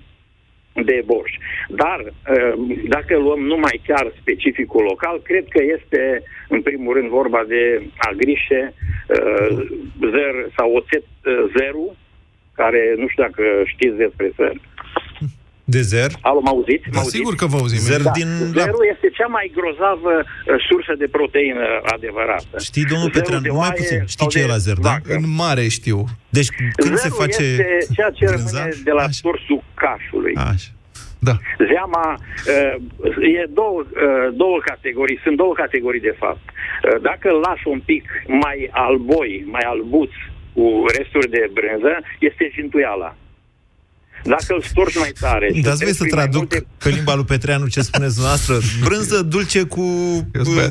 [SPEAKER 14] de borș. Dar uh, dacă luăm numai chiar specificul local, cred că este în primul rând vorba de agrișe, uh, zer sau oțet uh, zeru, care nu știu dacă știți despre zer.
[SPEAKER 3] De zer?
[SPEAKER 14] Alo, mă auziți?
[SPEAKER 7] Da, sigur că vă auzim.
[SPEAKER 3] Zer
[SPEAKER 14] Da.
[SPEAKER 3] din...
[SPEAKER 14] Zerul este cea mai grozavă uh, sursă de proteină adevărată.
[SPEAKER 3] Știi, domnul
[SPEAKER 14] Zerul
[SPEAKER 3] Petrean,
[SPEAKER 14] de
[SPEAKER 3] numai
[SPEAKER 14] oaie
[SPEAKER 3] puțin. Știi
[SPEAKER 14] sau
[SPEAKER 3] ce
[SPEAKER 14] de
[SPEAKER 3] e la zer, da?
[SPEAKER 14] vacă.
[SPEAKER 7] În mare știu.
[SPEAKER 3] Deci când se
[SPEAKER 14] Zerul
[SPEAKER 3] face...
[SPEAKER 14] este ceea ce
[SPEAKER 3] brânza?
[SPEAKER 14] rămâne de la sursul cașului.
[SPEAKER 3] Așa.
[SPEAKER 7] Da.
[SPEAKER 14] Zeama uh, e două, uh, două categorii, sunt două categorii de fapt. Uh, dacă îl lași un pic mai alboi, mai albuț cu resturi de brânză, este jintuiala. Dacă îl storci mai tare... și
[SPEAKER 3] Dați voi să
[SPEAKER 14] îl pui mai
[SPEAKER 3] traduc
[SPEAKER 14] multe-
[SPEAKER 3] pe limba lui Petreanu ce spuneți dumneavoastră. Brânză dulce cu...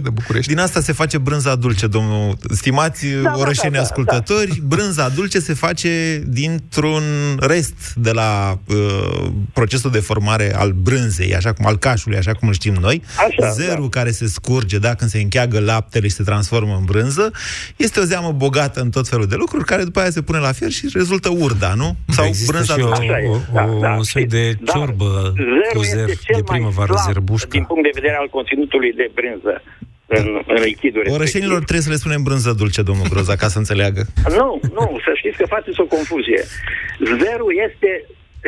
[SPEAKER 7] de București.
[SPEAKER 3] Din asta se face brânza dulce, domnul. Stimați
[SPEAKER 14] Da, da,
[SPEAKER 3] orășeni
[SPEAKER 14] da, da,
[SPEAKER 3] ascultători, brânza dulce se face dintr-un rest de la uh, procesul de formare al brânzei, așa cum al cașului, așa cum îl știm noi.
[SPEAKER 14] Așa,
[SPEAKER 3] Zerul care se scurge, da, când se încheagă laptele și se transformă în brânză, este o zeamă bogată în tot felul de lucruri, care după aia se pune la fier și rezultă urda, nu? Sau
[SPEAKER 8] Există
[SPEAKER 3] brânza
[SPEAKER 8] și o,
[SPEAKER 3] dulce.
[SPEAKER 14] Așa e,
[SPEAKER 8] o,
[SPEAKER 14] da,
[SPEAKER 8] o,
[SPEAKER 14] da,
[SPEAKER 8] un soi de
[SPEAKER 14] Dar
[SPEAKER 8] ciorbă
[SPEAKER 14] zerul
[SPEAKER 8] cu
[SPEAKER 14] este
[SPEAKER 8] zer
[SPEAKER 14] cel
[SPEAKER 8] de
[SPEAKER 14] mai
[SPEAKER 8] primăvară,
[SPEAKER 14] slab
[SPEAKER 8] zerbușcă.
[SPEAKER 14] Din punct de vedere al conținutului de brânză în, în lichidul respectiv.
[SPEAKER 3] Orășenilor trebuie să le spunem brânză dulce, domnul Groza, ca să înțeleagă.
[SPEAKER 14] Nu, nu, să știți că faceți o confuzie. Zerul este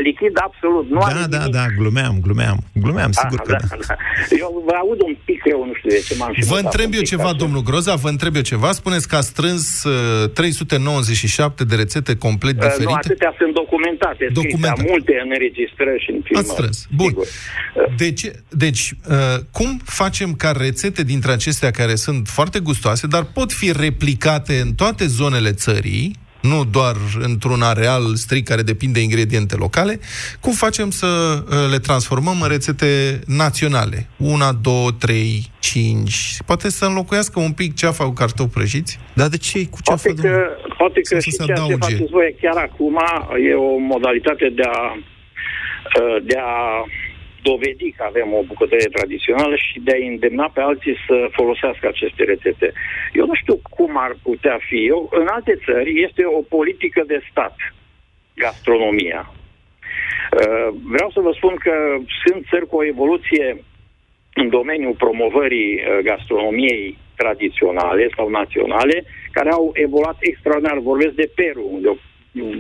[SPEAKER 14] lichid absolut. Nu are
[SPEAKER 3] Da, da,
[SPEAKER 14] nimic.
[SPEAKER 3] da, glumeam, glumeam. Glumeam, sigur
[SPEAKER 14] Ah,
[SPEAKER 3] că
[SPEAKER 14] da,
[SPEAKER 3] da.
[SPEAKER 14] da. Eu vă aud un pic rău, nu știu de ce m-am și
[SPEAKER 7] Vă
[SPEAKER 14] mutat
[SPEAKER 7] întreb
[SPEAKER 14] un
[SPEAKER 7] eu
[SPEAKER 14] pic
[SPEAKER 7] ceva,
[SPEAKER 14] așa.
[SPEAKER 7] domnul Groza, vă întreb eu ceva. Spuneți că a strâns uh, 397 de rețete complet
[SPEAKER 14] Uh, Nu,
[SPEAKER 7] diferite.
[SPEAKER 14] atâtea sunt documentate, scrise,
[SPEAKER 7] Documentate.
[SPEAKER 14] multe în înregistrări și în filmări.
[SPEAKER 7] Ați strâns. Bun.
[SPEAKER 14] Sigur.
[SPEAKER 7] Deci, deci uh, cum facem ca rețete dintre acestea care sunt foarte gustoase, dar pot fi replicate în toate zonele țării, nu doar într-un areal strict care depinde de ingrediente locale, cum facem să uh, le transformăm în rețete naționale? Una, două, trei, cinci. Poate să înlocuiască un pic ceafa cu cartofi prăjiți?
[SPEAKER 3] Dar de ce cu
[SPEAKER 14] Poate că, poate că
[SPEAKER 7] Să
[SPEAKER 14] și
[SPEAKER 7] se
[SPEAKER 14] ceea ce
[SPEAKER 7] adauge.
[SPEAKER 14] faceți voi chiar acum e o modalitate de a, uh, de a dovedi că avem o bucătărie tradițională și de a îndemna pe alții să folosească aceste rețete. Eu nu știu cum ar putea fi. Eu, în alte țări este o politică de stat, gastronomia. Uh, Vreau să vă spun că sunt țări cu o evoluție în domeniul promovării uh, gastronomiei tradiționale sau naționale, care au evoluat extraordinar. Vorbesc de Peru, de,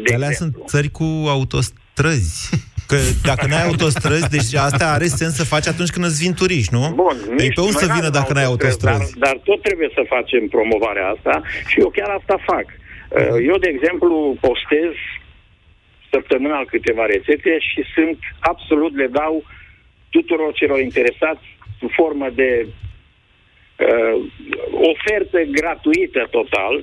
[SPEAKER 14] de
[SPEAKER 3] Alea sunt țări cu autostrăzi. Că dacă n-ai autostrăzi, deci asta are sens să faci atunci când îți vin turiști, nu?
[SPEAKER 14] Bun,
[SPEAKER 3] Ei, pe unde
[SPEAKER 14] noi
[SPEAKER 3] să vină
[SPEAKER 14] n-avem
[SPEAKER 3] dacă n-ai autostrăzi?
[SPEAKER 14] Dar, dar tot trebuie să facem promovarea asta și eu chiar asta fac. Uh, Eu, de exemplu, postez săptămânal câteva rețete și sunt absolut, le dau tuturor celor interesați sub formă de uh, ofertă gratuită total.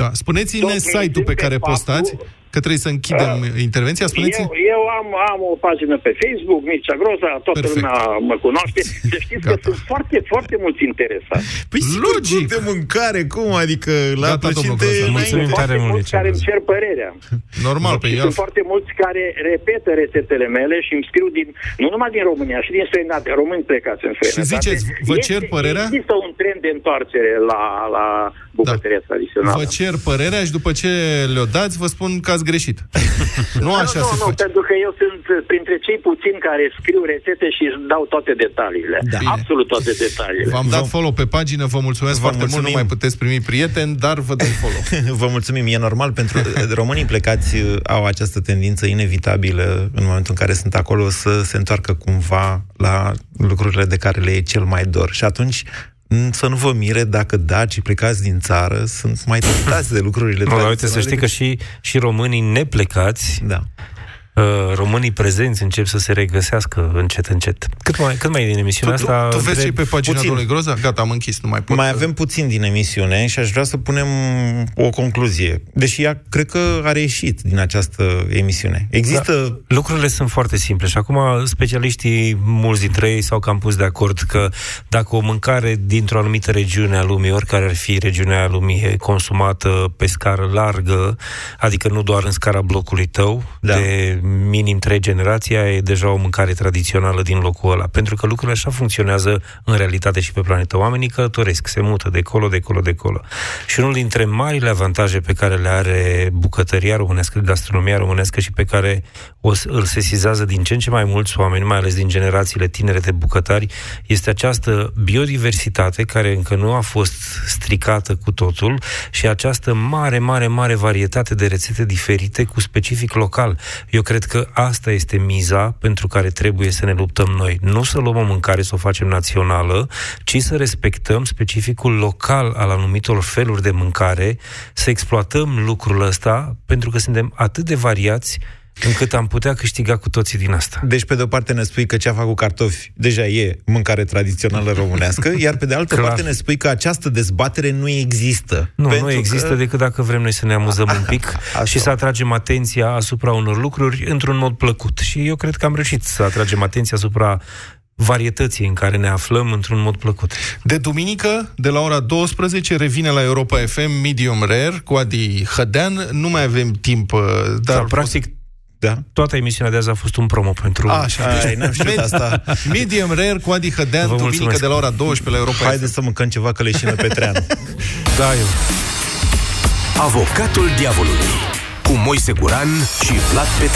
[SPEAKER 7] Da. Spuneți-ne
[SPEAKER 14] Tot
[SPEAKER 7] site-ul pe
[SPEAKER 14] prin
[SPEAKER 7] care
[SPEAKER 14] faptul-
[SPEAKER 7] postați, că trebuie să închidem intervenția. Spuneți
[SPEAKER 14] Eu, eu am, am o pagină pe Facebook, Mircea Groza, toată
[SPEAKER 7] Perfect.
[SPEAKER 14] lumea mă cunoaște. Să știți că sunt foarte, foarte mulți interesați.
[SPEAKER 3] Păi sigur, Logic. de mâncare, cum? Adică la
[SPEAKER 7] Gata, domnul
[SPEAKER 3] plăcinte...
[SPEAKER 7] Groza, mulțumim
[SPEAKER 3] înainte.
[SPEAKER 7] tare mult,
[SPEAKER 14] mulți care îmi cer părerea.
[SPEAKER 7] Normal, pe
[SPEAKER 14] și
[SPEAKER 7] ea.
[SPEAKER 14] sunt foarte mulți care repetă rețetele mele și îmi scriu din, nu numai din România, și din străinătate, români plecați în străinătate.
[SPEAKER 7] ziceți, vă cer
[SPEAKER 14] Este-
[SPEAKER 7] părerea?
[SPEAKER 14] Există un trend de întoarcere la, la bucătăria tradițională.
[SPEAKER 7] Vă cer părerea și după ce le-o dați, vă spun că ați greșit. nu așa
[SPEAKER 14] nu,
[SPEAKER 7] se
[SPEAKER 14] nu,
[SPEAKER 7] face.
[SPEAKER 14] pentru că eu sunt printre cei puțini care scriu rețete și îți dau toate detaliile.
[SPEAKER 7] Da.
[SPEAKER 14] Absolut toate detaliile.
[SPEAKER 7] V-am dat follow pe pagină, vă mulțumesc
[SPEAKER 3] Vă
[SPEAKER 7] foarte mult,
[SPEAKER 3] mulțumim.
[SPEAKER 7] nu mai puteți primi prieteni, dar vă dăm follow.
[SPEAKER 3] Vă mulțumim, e normal pentru românii plecați uh, au această tendință inevitabilă în momentul în care sunt acolo să se întoarcă cumva la lucrurile de care le e cel mai dor. Și atunci m, să nu vă mire dacă dacii plecați din țară sunt mai tentați de lucrurile
[SPEAKER 8] Nu, dar uite, să știi că și, și românii neplecați,
[SPEAKER 3] da.
[SPEAKER 8] Uh, românii prezenți încep să se regăsească încet, încet. Cât mai, cât mai e din emisiunea
[SPEAKER 7] Tu,
[SPEAKER 8] asta?
[SPEAKER 7] tu vezi și
[SPEAKER 8] întreb-
[SPEAKER 7] pe pagina
[SPEAKER 3] puțin.
[SPEAKER 7] domnului Groza? Gata, am închis, nu mai pot.
[SPEAKER 3] Mai avem puțin din emisiune și aș vrea să punem o concluzie. Deși ea cred că a reieșit din această emisiune. Există...
[SPEAKER 8] Da, lucrurile sunt foarte simple și acum specialiștii, mulți dintre ei s-au cam pus de acord că dacă o mâncare dintr-o anumită regiune a lumii, oricare ar fi regiunea lumii, e consumată pe scară largă, adică nu doar în scara blocului tău,
[SPEAKER 3] Da.
[SPEAKER 8] de minim trei generații, aia e deja o mâncare tradițională din locul ăla. Pentru că lucrurile așa funcționează în realitate și pe planetă. Oamenii călătoresc, se mută de colo, de colo, de colo. Și unul dintre marile avantaje pe care le are bucătăria românească, gastronomia românească și pe care o, îl sesizează din ce în ce mai mulți oameni, mai ales din generațiile tinere de bucătari, este această biodiversitate care încă nu a fost stricată cu totul și această mare, mare, mare varietate de rețete diferite cu specific local. Eu cred că asta este miza pentru care trebuie să ne luptăm noi. Nu să luăm o mâncare să o facem națională, ci să respectăm specificul local al anumitor feluri de mâncare, să exploatăm lucrul ăsta, pentru că suntem atât de variați încât am putea câștiga cu toții din asta.
[SPEAKER 3] Deci, pe de o parte ne spui că ceafa cu cartofi deja e mâncare tradițională românească, iar pe de altă Clar. parte ne spui că această dezbatere nu există.
[SPEAKER 8] Nu, nu există că... decât dacă vrem noi să ne amuzăm un pic Asta. și să atragem atenția asupra unor lucruri într-un mod plăcut. Și eu cred că am reușit să atragem atenția asupra varietății în care ne aflăm într-un mod plăcut.
[SPEAKER 7] De duminică, de la ora 12, revine la Europa FM Medium Rare cu Adi Hădean. Nu mai avem timp, uh, dar... Sau,
[SPEAKER 8] practic, da. Toată emisiunea de azi a fost un promo pentru...
[SPEAKER 7] A, așa, Ai, n-am știut asta. Medium Rare cu Adi Hădean, duminică mulțumesc. de la ora 12 la Europa
[SPEAKER 3] Haideți să mâncăm ceva că leșină pe trean.
[SPEAKER 7] da, eu.
[SPEAKER 6] Avocatul diavolului cu Moise Guran și Vlad Petreanu.